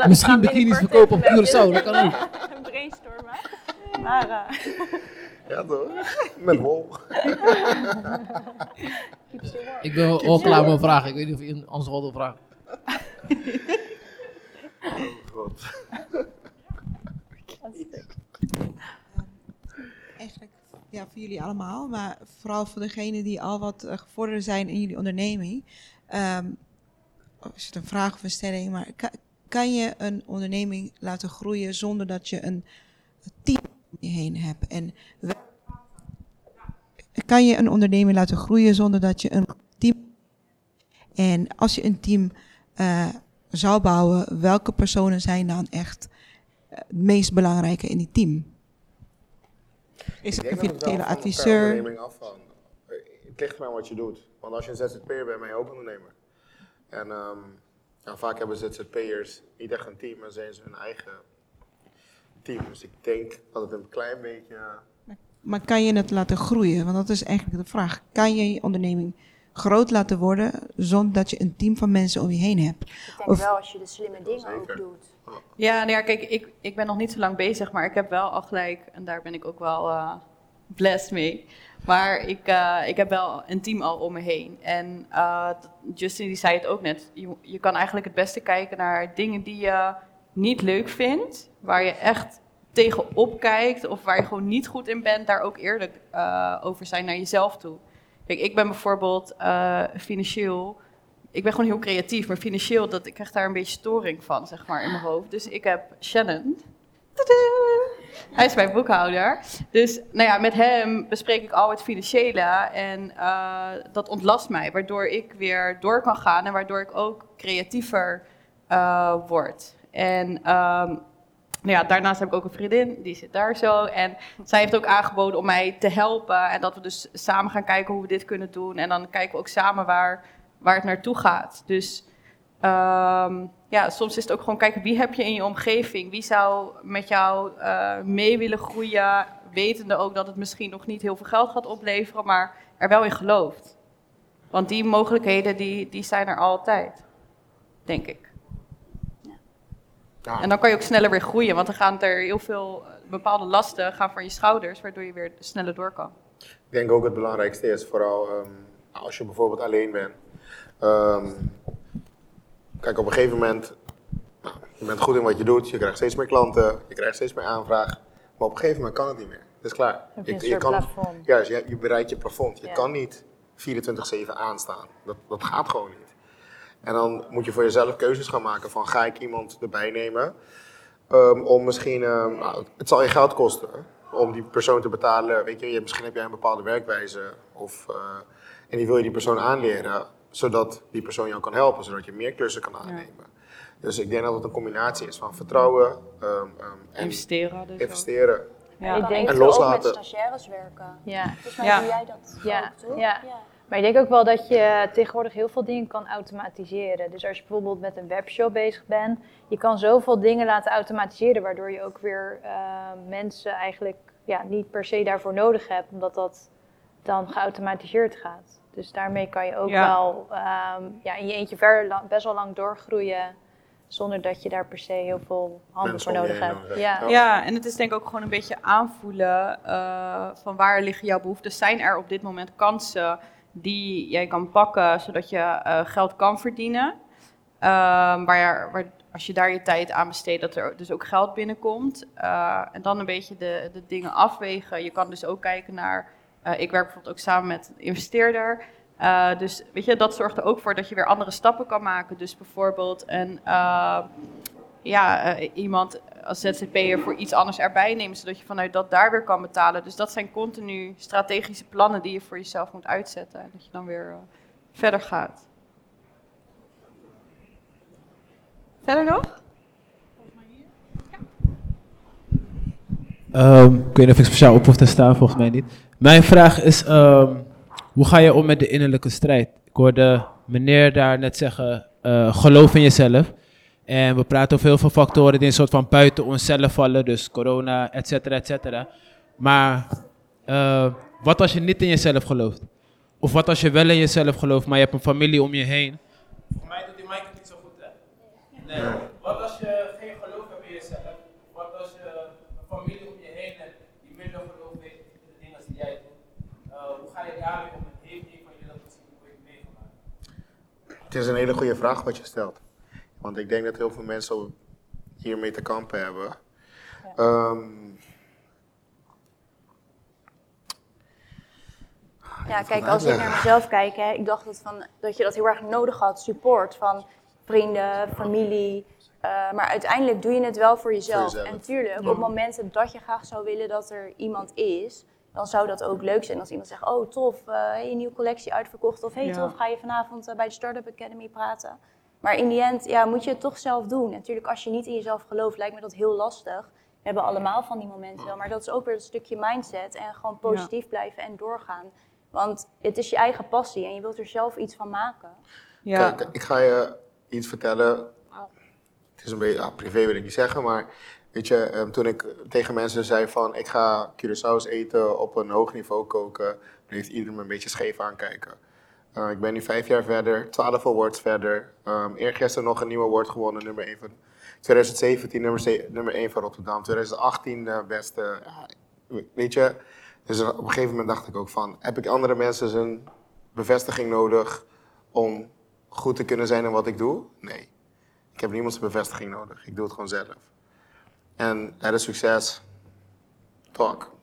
[laughs] Misschien bikinis verkopen op Curaçao, dat kan ook. Brainstormen. Maar eh, ja toch? Met wol. Ik ben wel, wel klaar met mijn vragen. Ik weet niet of je anders wel wil vragen. [laughs] God. [laughs] Eigenlijk ja, voor jullie allemaal, maar vooral voor degenen die al wat eh, gevorderd zijn in jullie onderneming. Ehm, is het een vraag of een stelling, maar kan, je een onderneming laten groeien zonder dat je een team om je heen hebt? En kan je een onderneming laten groeien zonder dat je een team en als je een team eh, zou bouwen, welke personen zijn dan echt eh, het meest belangrijke in die team? Is het een financiële van adviseur? onderneming afhangt. Eh, Het ligt eraan wat je doet. Want als je een ZZP'er bent, ben je ook ondernemer. En ehm, ja, vaak hebben ZZP'ers niet echt een team, maar zijn ze hun eigen team. Dus ik denk dat het een klein beetje... Maar kan je het laten groeien? Want dat is eigenlijk de vraag. Kan je je onderneming groot laten worden zonder dat je een team van mensen om je heen hebt? ik denk Of- wel als je de slimme dingen ook doet. Ja, nou ja, kijk, ik, ik ben nog niet zo lang bezig, maar ik heb wel al gelijk, en daar ben ik ook wel eh blessed mee. Maar ik, eh, ik heb wel een team al om me heen. En eh, Justin die zei het ook net, je, je kan eigenlijk het beste kijken naar dingen die je niet leuk vindt, waar je echt tegenop kijkt of waar je gewoon niet goed in bent, daar ook eerlijk eh, over zijn naar jezelf toe. Kijk, ik ben bijvoorbeeld eh, financieel ik ben gewoon heel creatief, maar financieel, dat, ik krijg daar een beetje storing van, zeg maar, in mijn hoofd. Dus ik heb Shannon. Hij is mijn boekhouder. Dus nou ja, met hem bespreek ik al het financiële en eh, dat ontlast mij, waardoor ik weer door kan gaan en waardoor ik ook creatiever eh, word. En ehm, nou ja, daarnaast heb ik ook een vriendin, die zit daar zo. En zij heeft ook aangeboden om mij te helpen. En dat we dus samen gaan kijken hoe we dit kunnen doen. En dan kijken we ook samen waar, waar het naartoe gaat. Dus ehm, ja, soms is het ook gewoon kijken wie heb je in je omgeving. Wie zou met jou eh, mee willen groeien. Wetende ook dat het misschien nog niet heel veel geld gaat opleveren. Maar er wel in gelooft. Want die mogelijkheden die, die zijn er altijd. Denk ik. Ja, En dan kan je ook sneller weer groeien, want dan gaan er heel veel eh, bepaalde lasten gaan van je schouders, waardoor je weer sneller door kan. Ik denk ook het belangrijkste is vooral ehm, als je bijvoorbeeld alleen bent. Ehm, kijk, op een gegeven moment, nou, je bent goed in wat je doet, je krijgt steeds meer klanten, je krijgt steeds meer aanvraag. Maar op een gegeven moment kan het niet meer. Het is klaar. Je een soort plafond. Ja, dus je, je bereikt je plafond. Je Ja. kan niet 24-7 aanstaan. Dat, dat gaat gewoon niet. En dan moet je voor jezelf keuzes gaan maken van ga ik iemand erbij nemen ehm, om misschien, ehm, nou, het zal je geld kosten om die persoon te betalen. Weet je, misschien heb jij een bepaalde werkwijze of, eh, en die wil je die persoon aanleren zodat die persoon jou kan helpen, zodat je meer klussen kan aannemen. Dus ik denk dat het een combinatie is van vertrouwen ehm, ehm, en Investeren dus ook. investeren. Ja. Kan denk- En ook loslaten. met stagiaires werken. Ja. Volgens mij Ja. doe jij dat Ja, ook, toch? ja. Maar ik denk ook wel dat je tegenwoordig heel veel dingen kan automatiseren. Dus als je bijvoorbeeld met een webshop bezig bent, je kan zoveel dingen laten automatiseren, waardoor je ook weer eh, mensen eigenlijk ja, niet per se daarvoor nodig hebt, omdat dat dan geautomatiseerd gaat. Dus daarmee kan je ook Ja. wel ehm, ja, in je eentje ver, lang- best wel lang doorgroeien, zonder dat je daar per se heel veel handen voor nodig hebt. Ja. Ja, en het is denk ik ook gewoon een beetje aanvoelen eh, van waar liggen jouw behoeften. Zijn er op dit moment kansen die jij kan pakken zodat je eh, geld kan verdienen. Ehm, waar, waar, als je daar je tijd aan besteedt, dat er dus ook geld binnenkomt. Eh, en dan een beetje de, de dingen afwegen. Je kan dus ook kijken naar. eh, ik werk bijvoorbeeld ook samen met een investeerder. Dus weet je, dat zorgt er ook voor dat je weer andere stappen kan maken. Dus bijvoorbeeld een, ja, iemand als ZZP'er voor iets anders erbij nemen, zodat je vanuit dat daar weer kan betalen. Dus dat zijn continu strategische plannen die je voor jezelf moet uitzetten. En dat je dan weer eh, verder gaat. Verder nog? Ehm, ik weet niet of ik speciaal op te staan, volgens mij niet. Mijn vraag is, ehm, hoe ga je om met de innerlijke strijd? Ik hoorde meneer daar net zeggen, eh, geloof in jezelf. En we praten over heel veel factoren die een soort van buiten onszelf vallen, dus corona, et cetera, et cetera. Maar eh, wat als je niet in jezelf gelooft? Of wat als je wel in jezelf gelooft, maar je hebt een familie om je heen? Voor mij doet die mic het niet zo goed, hè? Nee. Wat als je geen geloof hebt in jezelf? Wat als je een familie om je heen hebt die minder geloof heeft in de dingen die jij doet? Uh, hoe ga je daarmee om? En heeft een van jullie dat misschien ooit meegemaakt? Het is een hele goede vraag wat je stelt. Want ik denk dat heel veel mensen hiermee te kampen hebben. Ehm, Ja, kijk, als ik naar mezelf kijk, hè, ik dacht dat, van, dat je dat heel erg nodig had, support van vrienden, familie. Eh, maar uiteindelijk doe je het wel voor jezelf. jezelf. En tuurlijk, op momenten dat je graag zou willen dat er iemand is, dan zou dat ook leuk zijn als iemand zegt, oh tof, eh hey, een nieuwe collectie uitverkocht. Of hey Ja. tof, ga je vanavond eh, bij de Startup Academy praten. Maar in die end ja, moet je het toch zelf doen. Natuurlijk, als je niet in jezelf gelooft, lijkt me dat heel lastig. We hebben allemaal van die momenten wel. Maar dat is ook weer een stukje mindset en gewoon positief blijven en doorgaan. Want het is je eigen passie en je wilt er zelf iets van maken. Ja. Kijk, ik ga je iets vertellen. Het is een beetje privé, wil ik niet zeggen, maar weet je, ehm, toen ik tegen mensen zei van ik ga Curaçao's eten op een hoog niveau koken, dan heeft iedereen me een beetje scheef aankijken. Eh, ik ben nu vijf jaar verder, twaalf awards verder. Um, eergisteren nog een nieuw award gewonnen, nummer 1 van 2017, nummer, nummer 1 van Rotterdam. 2018 de beste. Ja, weet je, dus op een gegeven moment dacht ik ook van, heb ik andere mensen zijn bevestiging nodig om goed te kunnen zijn in wat ik doe? Nee. Ik heb niemand zijn bevestiging nodig. Ik doe het gewoon zelf. En er is succes. Talk.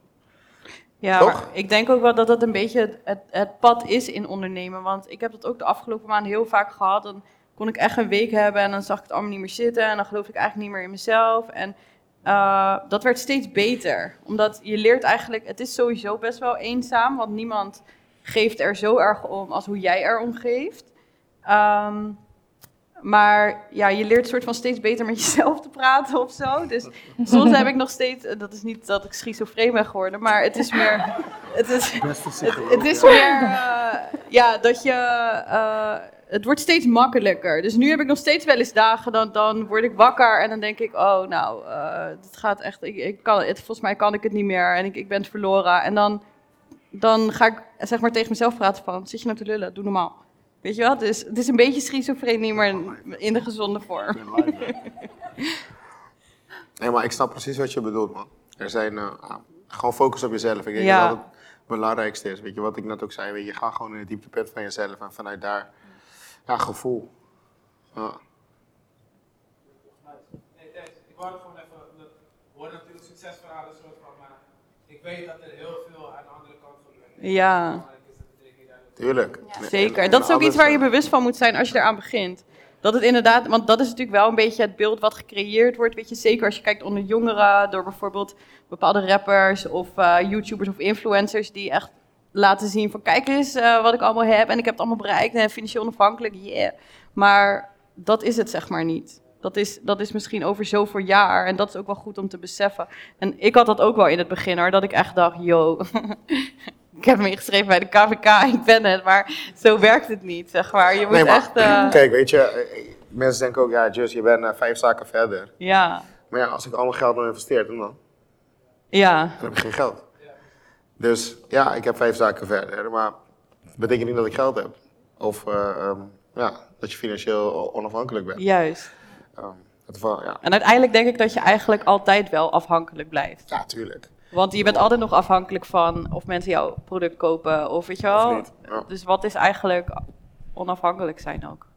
Ja, Toch? ik denk ook wel dat dat een beetje het, het, het pad is in ondernemen. Want ik heb dat ook de afgelopen maanden heel vaak gehad. Dan kon ik echt een week hebben en dan zag ik het allemaal niet meer zitten. En dan geloofde ik eigenlijk niet meer in mezelf. En eh, dat werd steeds beter. Omdat je leert eigenlijk, het is sowieso best wel eenzaam. Want niemand geeft er zo erg om als hoe jij er om geeft. Ehm, maar ja, je leert soort van steeds beter met [laughs] jezelf te praten of zo. Dus soms heb ik nog steeds, eh, dat is niet dat ik schizofreen ben geworden, maar het is meer, [laughs] het is, het, het is meer, eh, ja, dat je, eh, het wordt steeds makkelijker. Dus nu heb ik nog steeds wel eens dagen, dan, dan word ik wakker en dan denk ik, oh nou, het gaat echt, ik, ik kan het, volgens mij kan ik het niet meer en ik, ik ben het verloren. En dan, dan ga ik zeg maar tegen mezelf praten van, zit je nou te lullen, doe normaal. Weet je wel, dus het is een beetje schizofrenie, maar in de gezonde vorm. [laughs] Nee, maar ik snap precies wat je bedoelt, man. Er zijn, eh, ah, gewoon focus op jezelf. Ik denk Ja. dat dat het belangrijkste is. Weet je, wat ik net ook zei, weet je, ga gewoon in het dieptepunt van jezelf en vanuit daar, ja, gevoel. Ja. Nee, Thijs, ik wou het gewoon even, we horen natuurlijk succesverhalen soort van, maar ik weet dat er heel veel aan de andere kant gebeurt. Ja. Belangrijk is dat het tegen je duidelijk Tuurlijk. En- Zeker. en Dat is ook iets waar je eh, bewust van moet zijn als je eraan begint. Dat het inderdaad, want dat is natuurlijk wel een beetje het beeld wat gecreëerd wordt. Weet je, zeker als je kijkt onder jongeren, door bijvoorbeeld bepaalde rappers of eh, YouTubers of influencers die echt laten zien van kijk eens eh, wat ik allemaal heb en ik heb het allemaal bereikt en financieel onafhankelijk, yeah. Maar dat is het zeg maar niet. Dat is, dat is misschien over zoveel jaar en dat is ook wel goed om te beseffen. En ik had dat ook wel in het begin hoor, dat ik echt dacht, yo, [laughs] ik heb me ingeschreven bij de KVK, ik ben het, maar zo werkt het niet, zeg maar. Je moet Nee, maar echt, eh, [clears throat] kijk, weet je, eh, mensen denken ook, ja, Just, je bent eh, vijf zaken verder. ja, Maar ja, als ik allemaal geld nog investeer, dan, dan ja, heb ik geen geld. Dus ja, ik heb vijf zaken verder, maar dat betekent niet dat ik geld heb. Of eh, ehm, ja, dat je financieel onafhankelijk bent. juist. Ehm, ja. En uiteindelijk denk ik dat je eigenlijk altijd wel afhankelijk blijft. ja, tuurlijk. Want je bent altijd nog afhankelijk van of mensen jouw product kopen of weet je wel. Of ja. Dus wat is eigenlijk onafhankelijk zijn ook?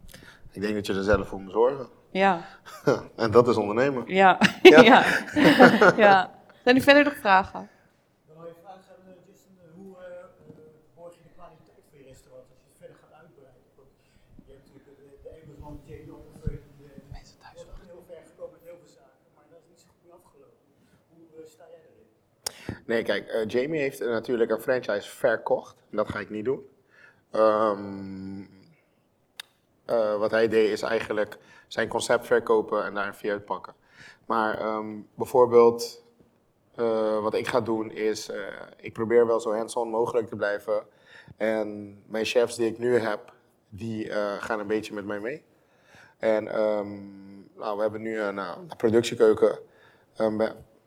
Ik denk dat je er zelf voor moet zorgen. Ja, [laughs] en dat is ondernemen. ja, Ja. [laughs] ja. [laughs] ja. Zijn er verder nog vragen? Dan wil je vragen aan eh, Justin, eh, hoe eh, eh, borg je de kwaliteit van je restaurant als je het verder gaat uitbreiden? Want je hebt natuurlijk de, de Amazon, Jane Oliver, die eh, die is heel ver gekomen met heel veel zaken, maar dat is niet zo goed afgelopen. Hoe eh, sta jij erin? Nee, kijk, eh, Jamie heeft natuurlijk een franchise verkocht. Dat ga ik niet doen. Ehm, eh, wat hij deed is eigenlijk zijn concept verkopen en daar een fee uitpakken. Maar ehm, bijvoorbeeld, eh, wat ik ga doen is, ik probeer wel zo hands-on mogelijk te blijven. En mijn chefs die ik nu heb, die gaan een beetje met mij mee. En ehm, nou, we hebben nu een, productiekeuken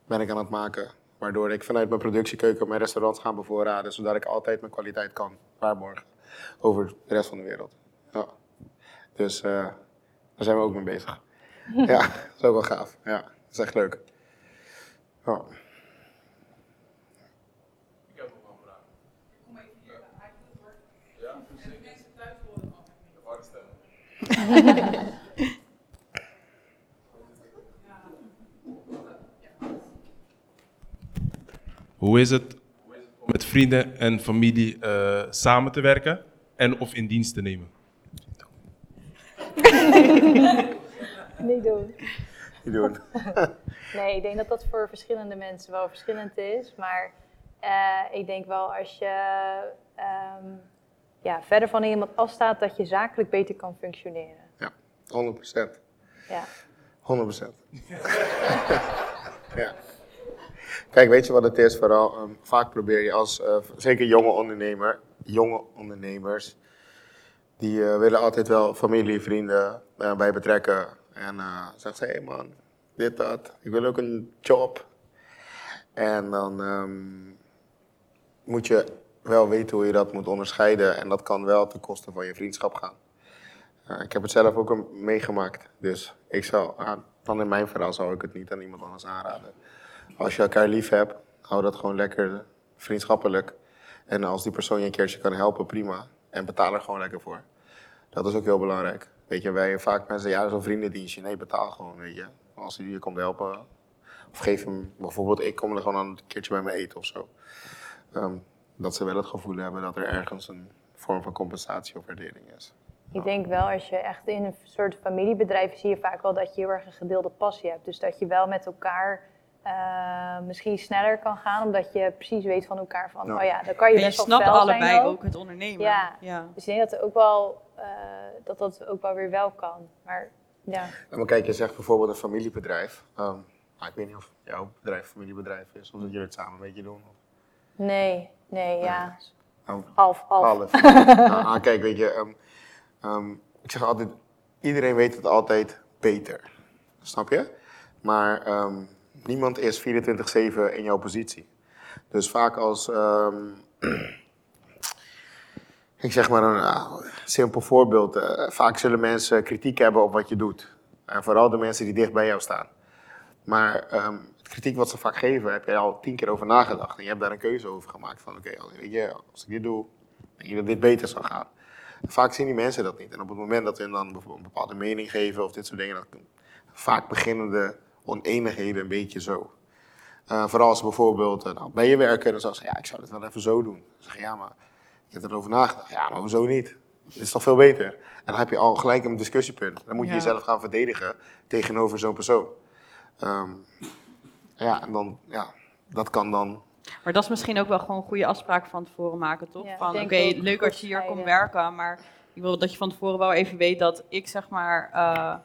ben ik aan het maken. Waardoor ik vanuit mijn productiekeuken mijn restaurants ga bevoorraden. Zodat ik altijd mijn kwaliteit kan waarborgen over de rest van de wereld. Ja. Dus eh, daar zijn we ook mee bezig. [laughs] ja, dat is ook wel gaaf. Ja, dat is echt leuk. Ja. Hoe is het om met vrienden en familie eh, samen te werken en of in dienst te nemen? [laughs] Niet doen. Niet doen. [laughs] Nee, ik denk dat dat voor verschillende mensen wel verschillend is. Maar eh, ik denk wel als je ehm, ja, verder van iemand afstaat, dat je zakelijk beter kan functioneren. 100%. Ja. 100%. ja. [laughs] Kijk, weet je wat het is? Vooral, ehm, vaak probeer je als, eh, zeker jonge ondernemer, jonge ondernemers, die eh, willen altijd wel familie, vrienden eh, bij betrekken. En eh zeggen ze, hé hey man, dit, dat, ik wil ook een job. En dan ehm, moet je wel weten hoe je dat moet onderscheiden. En dat kan wel ten koste van je vriendschap gaan. Uh, ik heb het zelf ook meegemaakt. Dus ik zou, aan- dan in mijn verhaal zou ik het niet aan iemand anders aanraden. Als je elkaar lief hebt, hou dat gewoon lekker vriendschappelijk. En als die persoon je een keertje kan helpen, prima. En betaal er gewoon lekker voor. Dat is ook heel belangrijk. Weet je, wij vaak mensen, ja, zo'n vriendendienstje. Nee, betaal gewoon, weet je. Als hij je komt helpen. Of geef hem, bijvoorbeeld, ik kom er gewoon een keertje bij me eten of zo. Ehm, dat ze wel het gevoel hebben dat er ergens een vorm van compensatie of waardering is. Ik denk wel, als je echt in een soort familiebedrijf zie je vaak wel dat je heel erg een gedeelde passie hebt. Dus dat je wel met elkaar eh, misschien sneller kan gaan, omdat je precies weet van elkaar van, Ja. oh ja, dan kan je En je best wel allebei zijn ook het ondernemen. Ja. ja. Dus ik denk dat er ook wel, eh, dat dat ook wel weer wel kan. Maar ja, Ja, maar kijk, je zegt bijvoorbeeld een familiebedrijf. Ehm, nou, ik weet niet of jouw bedrijf familiebedrijf is, of dat jullie het samen een beetje doen. Of, nee, nee, ja, Oh, half, half. half. [laughs] Nou, ah, kijk, weet je, ehm, ehm, ik zeg altijd, iedereen weet het altijd beter. Snap je? Maar ehm, niemand is 24-7 in jouw positie. Dus vaak als, ehm, [clears throat] ik zeg maar een ah, simpel voorbeeld. eh, vaak zullen mensen kritiek hebben op wat je doet. En vooral de mensen die dicht bij jou staan. Maar ehm, het kritiek wat ze vaak geven, heb je al tien keer over nagedacht. En je hebt daar een keuze over gemaakt. Van oké, als ik dit doe, denk je dat dit beter zou gaan. Vaak zien die mensen dat niet. En op het moment dat hun dan een bepaalde mening geven of dit soort dingen, vaak beginnen de oneenigheden een beetje zo. Eh, vooral als ze bijvoorbeeld eh, nou, bij je werken, dan zeggen ze, ja, ik zou dit wel even zo doen. Dan zeg je, ja, maar ik heb erover nagedacht. Ja, maar hoezo niet? Dit is toch veel beter? En dan heb je al gelijk een discussiepunt. Dan moet je Ja. jezelf gaan verdedigen tegenover zo'n persoon. Ehm, ja, en dan, ja, dat kan dan. Maar dat is misschien ook wel gewoon een goede afspraak van tevoren maken, toch? Ja, ik van denk oké, leuk als je hier komt werken, maar ik wil dat je van tevoren wel even weet dat ik zeg maar eh,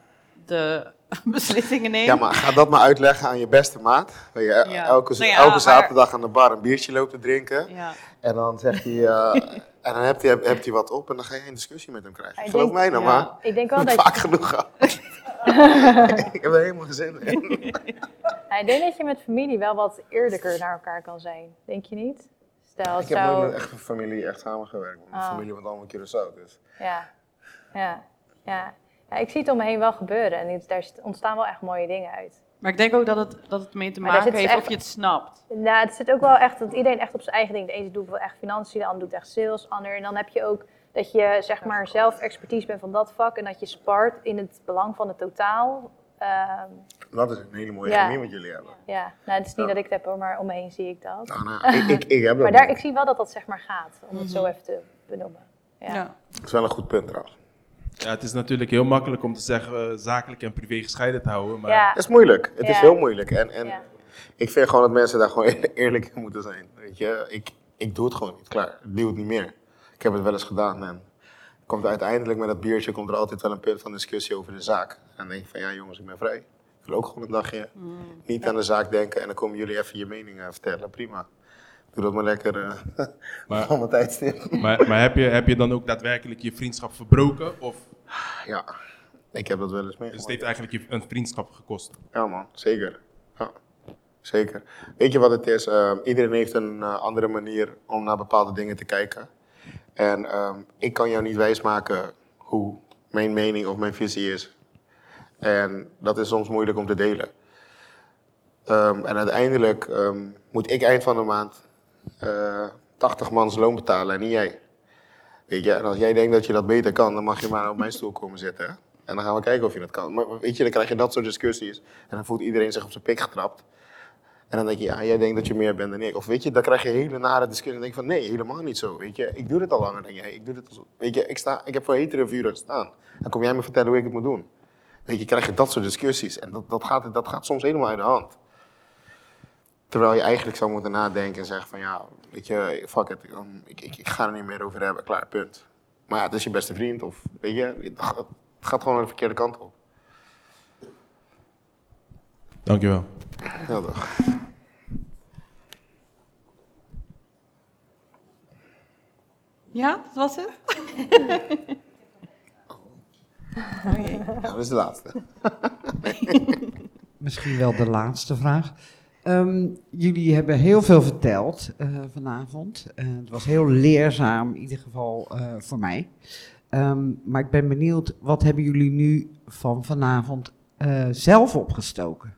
de [laughs] beslissingen neem. Ja, maar ga dat maar uitleggen aan je beste maat. Je Ja. elke, Nou ja, elke maar- zaterdag aan de bar een biertje loopt te drinken. Ja. En dan zegt hij, eh, [laughs] en dan hebt hij, hebt hij wat op en dan ga je een discussie met hem krijgen. Ik Geloof denk- mij nou ja. maar. ik denk wel dat vaak genoeg gehad. [laughs] ik heb er helemaal geen zin in. Ik denk dat je met familie wel wat eerlijker naar elkaar kan zijn. Denk je niet? Stel, Ik heb nooit met echt een familie echt samengewerkt. Mijn Oh. familie woont allemaal in Curaçao. Dus. Ja, ja, ja. Ja, ik zie het om me heen wel gebeuren en het- daar ontstaan wel echt mooie dingen uit. Maar ik denk ook dat het, dat het mee te maken heeft echt- of je het snapt. Nou, het zit ook wel echt dat iedereen echt op zijn eigen ding. De ene doet wel echt financiën, de ander doet echt sales, ander. En dan heb je ook dat je zeg maar zelf expertise bent van dat vak en dat je spart in het belang van het totaal. Ehm, Dat is een hele mooie Ja. chemie wat jullie hebben. ja, nou, het is niet Ja. dat ik het heb hoor, maar om me heen zie ik dat. Nou, nou, ik, ik, ik heb [laughs] dat maar daar, ik zie wel dat dat zeg maar gaat, om het zo Mhm. even te benoemen. Ja. Ja. Dat is wel een goed punt trouwens. Ja, het is natuurlijk heel makkelijk om te zeggen eh, zakelijk en privé gescheiden te houden. Maar Ja. Het is moeilijk. Het is heel moeilijk. En, en Ja. ik vind gewoon dat mensen daar gewoon [laughs] eerlijk in moeten zijn. Weet je, ik, ik doe het gewoon niet. Klaar, ik doe het niet meer. Ik heb het wel eens gedaan. En komt uiteindelijk met dat biertje komt er altijd wel een punt van discussie over de zaak. En dan denk ik van ja jongens, ik ben vrij. Ik wil ook gewoon een dagje niet aan de zaak denken. En dan komen jullie even je mening eh, vertellen. Prima. Doe dat maar lekker eh [laughs] Maar- van mijn tijdstip. Maar, maar heb, je, heb je dan ook daadwerkelijk je vriendschap verbroken? Of, Ja, ik heb dat wel eens dus het heeft eigenlijk je een vriendschap gekost? Ja man, zeker. Ja, zeker. Weet je wat het is? Ehm, iedereen heeft een eh, andere manier om naar bepaalde dingen te kijken. En ehm, ik kan jou niet wijsmaken hoe mijn mening of mijn visie is. En dat is soms moeilijk om te delen. Ehm, en uiteindelijk moet ik eind van de maand eh 80 mans loon betalen en niet jij. Weet je, en als jij denkt dat je dat beter kan, dan mag je maar op mijn stoel komen zitten. hè. En dan gaan we kijken of je dat kan. Maar weet je, dan krijg je dat soort discussies. En dan voelt iedereen zich op zijn pik getrapt. En dan denk je, ja, jij denkt dat je meer bent dan ik. Of weet je, dan krijg je hele nare discussies. En denk je van, nee, helemaal niet zo. Weet je, ik doe dit al langer dan jij. Ik doe dit al. Weet je, ik, sta, ik heb voor hetere vuren gestaan. Dan kom jij me vertellen hoe ik het moet doen. Weet je, krijg je dat soort discussies. En dat, dat, gaat, dat gaat soms helemaal uit de hand. Terwijl je eigenlijk zou moeten nadenken en zeggen van, ja, weet je, fuck it. um, Ik, ik, ik ga er niet meer over hebben, klaar, punt. Maar ja, het is je beste vriend. Of, weet je, het gaat, gewoon de verkeerde kant op. Dankjewel. Ja, toch. Ja, dat was het? [laughs] [laughs] Ja, dat is de laatste. [laughs] Misschien wel de laatste vraag. Ehm, jullie hebben heel veel verteld eh, vanavond. Eh, het was heel leerzaam, in ieder geval eh, voor mij. Ehm, maar ik ben benieuwd, wat hebben jullie nu van vanavond zelf opgestoken?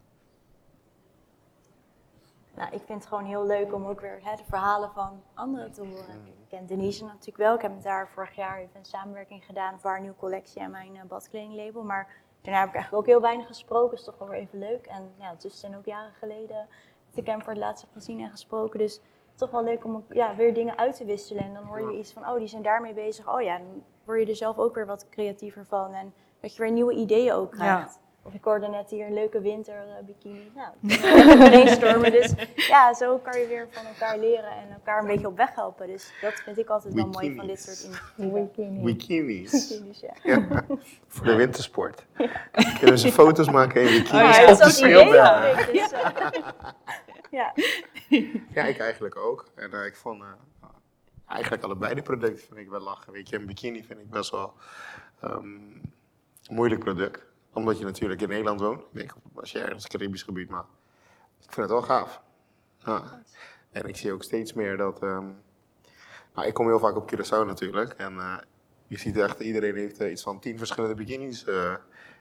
Nou, ik vind het gewoon heel leuk om ook weer hè, de verhalen van anderen te horen. Ik ken Denise natuurlijk wel. Ik heb met haar vorig jaar even een samenwerking gedaan voor haar nieuwe collectie en mijn badkledinglabel. Maar daarna heb ik eigenlijk ook heel weinig gesproken. Dat is toch wel weer even leuk. En ja, het is zijn ook jaren geleden dat ik hem voor het laatst heb gezien en gesproken. Dus toch wel leuk om ja, weer dingen uit te wisselen. En dan hoor je iets van, oh, die zijn daarmee bezig. Oh ja, dan word je er zelf ook weer wat creatiever van. En dat je weer nieuwe ideeën ook krijgt. Of ik hoorde net hier een leuke winter eh, bikini. Nou, [laughs] brainstormen. Dus ja, zo kan je weer van elkaar leren en elkaar een beetje op weg helpen. Dus dat vind ik altijd wel mooi van dit soort initiatieven. Bikinis. Bikinis, ja. Ja, voor de wintersport. Kunnen ze foto's maken in bikinis Oh ja, op de. Dus, eh, [laughs] ja. Ja, ik eigenlijk ook. En eh, ik vond eh, eigenlijk allebei de producten vind ik wel lachen. Weet je, een bikini vind ik best wel ehm, een moeilijk product. Omdat je natuurlijk in Nederland woont. Ik denk, als je ergens Caribisch gebied, maar ik vind het wel gaaf. Ja. En ik zie ook steeds meer dat... ehm, nou, ik kom heel vaak op Curaçao natuurlijk. En eh, je ziet echt, iedereen heeft eh, iets van tien verschillende bikinis eh,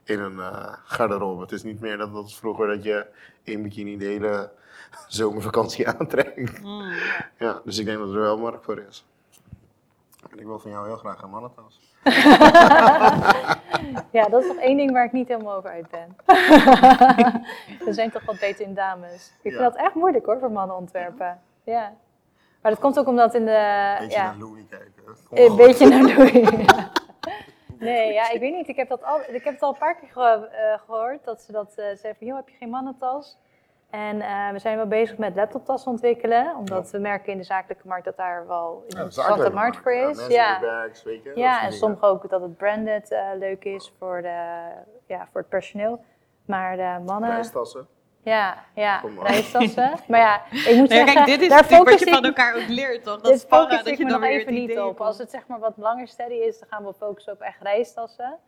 in een garderobe. Het is niet meer dat vroeger dat je één bikini de hele [laughs] zomervakantie [laughs] aantrekt. Ja, dus ik denk dat er wel markt voor is. En ik wil van jou heel graag een mannentas. [laughs] Ja, dat is toch één ding waar ik niet helemaal over uit ben. [laughs] We zijn toch wat beter in dames. Ik vind Ja. dat echt moeilijk hoor, voor mannen ontwerpen. Ja. Maar dat komt ook omdat in de... Beetje ja, naar Louis kijken. Een op. beetje naar [laughs] Louis. Nee, ja, ik weet niet. Ik heb, dat al, ik heb het al een paar keer ge- eh, gehoord. Dat ze dat eh zeiden van, joh, heb je geen mannentas? En eh, we zijn wel bezig met laptoptassen ontwikkelen. Omdat we merken in de zakelijke markt dat daar wel een interessante zakelijke markt voor is. Ja, Ja, mensen bags, weet je, dat ja soort en sommige ook dat het branded eh, leuk is voor, de, ja, voor het personeel. Maar de mannen... Reistassen. Ja, ja, reistassen. [laughs] Maar ja, ik moet Nee, zeggen, kijk, dit is daar wat je ik- van elkaar ook leert, toch? Dat dit sparren, focus dat ik je me nog weer even niet op. Als het zeg maar wat langer steady is, dan gaan we focussen op echt reistassen.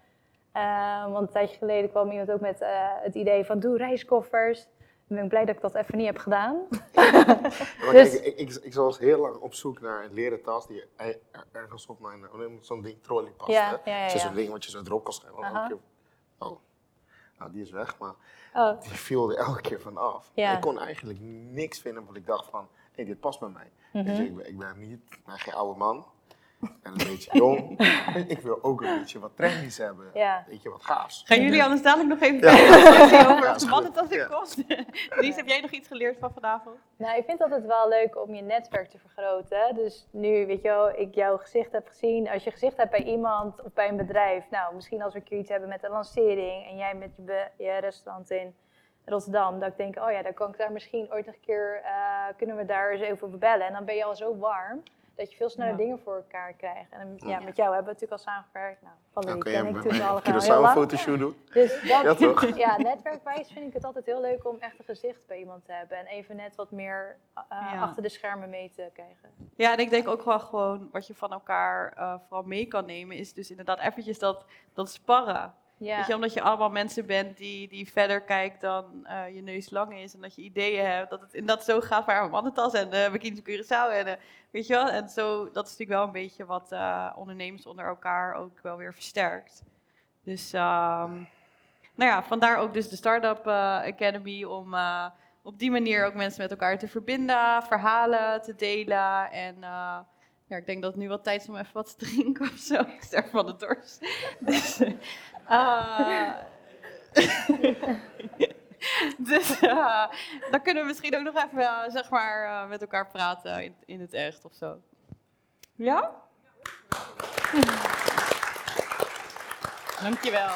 Eh, want een tijdje geleden kwam iemand ook met eh, het idee van doe reiskoffers. Ben ik blij dat ik dat even niet heb gedaan. [laughs] Dus- ik, ik, ik was heel lang op zoek naar een leren tas die er- er- ergens op mijn, zo'n ding, trolley past. Ja, hè? ja, ja, Zo'n ja. ding wat je zo erop kan schrijven. Oh. Nou, die is weg, maar Oh, die viel er elke keer van af. Ja. Ik kon eigenlijk niks vinden wat ik dacht van, hé, dit past bij mij. Mhm. ik, ben, niet, ik ben geen oude man. Ik ben een beetje jong. [laughs] ik wil ook een beetje wat trendies hebben. Ja. Weet je, wat gaafs. Gaan jullie anders dadelijk nog even Ja. over Ja, wat het als ik Ja. kost? Lies, [laughs] heb jij nog iets geleerd van vanavond? Nou, ik vind het altijd wel leuk om je netwerk te vergroten. Dus nu, weet je wel, ik jouw gezicht heb gezien. Als je gezicht hebt bij iemand of bij een bedrijf. Nou, misschien als we een keer iets hebben met een lancering. En jij met je, restaurant in Rotterdam. Dat ik denk, oh ja, dan kan ik daar misschien ooit nog een keer, eh, kunnen we daar eens even over bellen. En dan ben je al zo warm. Dat je veel sneller Ja. dingen voor elkaar krijgt. En ja, met jou hebben we natuurlijk al samengewerkt. Nou, Valerie Dan kun ken je ik mij toevallig een [laughs] fotoshoot doen. Dus dat, Ja, toch? [laughs] ja, netwerkwijs vind ik het altijd heel leuk om echt een gezicht bij iemand te hebben. En even net wat meer eh, Ja. achter de schermen mee te krijgen. Ja, en ik denk ook wel gewoon wat je van elkaar eh, vooral mee kan nemen, is dus inderdaad eventjes dat, dat sparren. Ja. Weet je, omdat je allemaal mensen bent die, die verder kijkt dan eh, je neus lang is. En dat je ideeën hebt dat het inderdaad zo gaat een mannentas en uh, bikini Curaçao. En, eh, weet je wel? En zo, dat is natuurlijk wel een beetje wat eh, ondernemers onder elkaar ook wel weer versterkt. Dus ehm, nou ja, vandaar ook dus de Startup eh, Academy om eh, op die manier ook mensen met elkaar te verbinden, verhalen te delen. En eh, ja, ik denk dat het nu wel tijd is om even wat te drinken of zo. [laughs] Ik sterf van de dorst. [laughs] Dus, eh, [laughs] dus eh, dan kunnen we misschien ook nog even eh, zeg maar, met elkaar praten in, in het echt of zo. Ja? Dankjewel.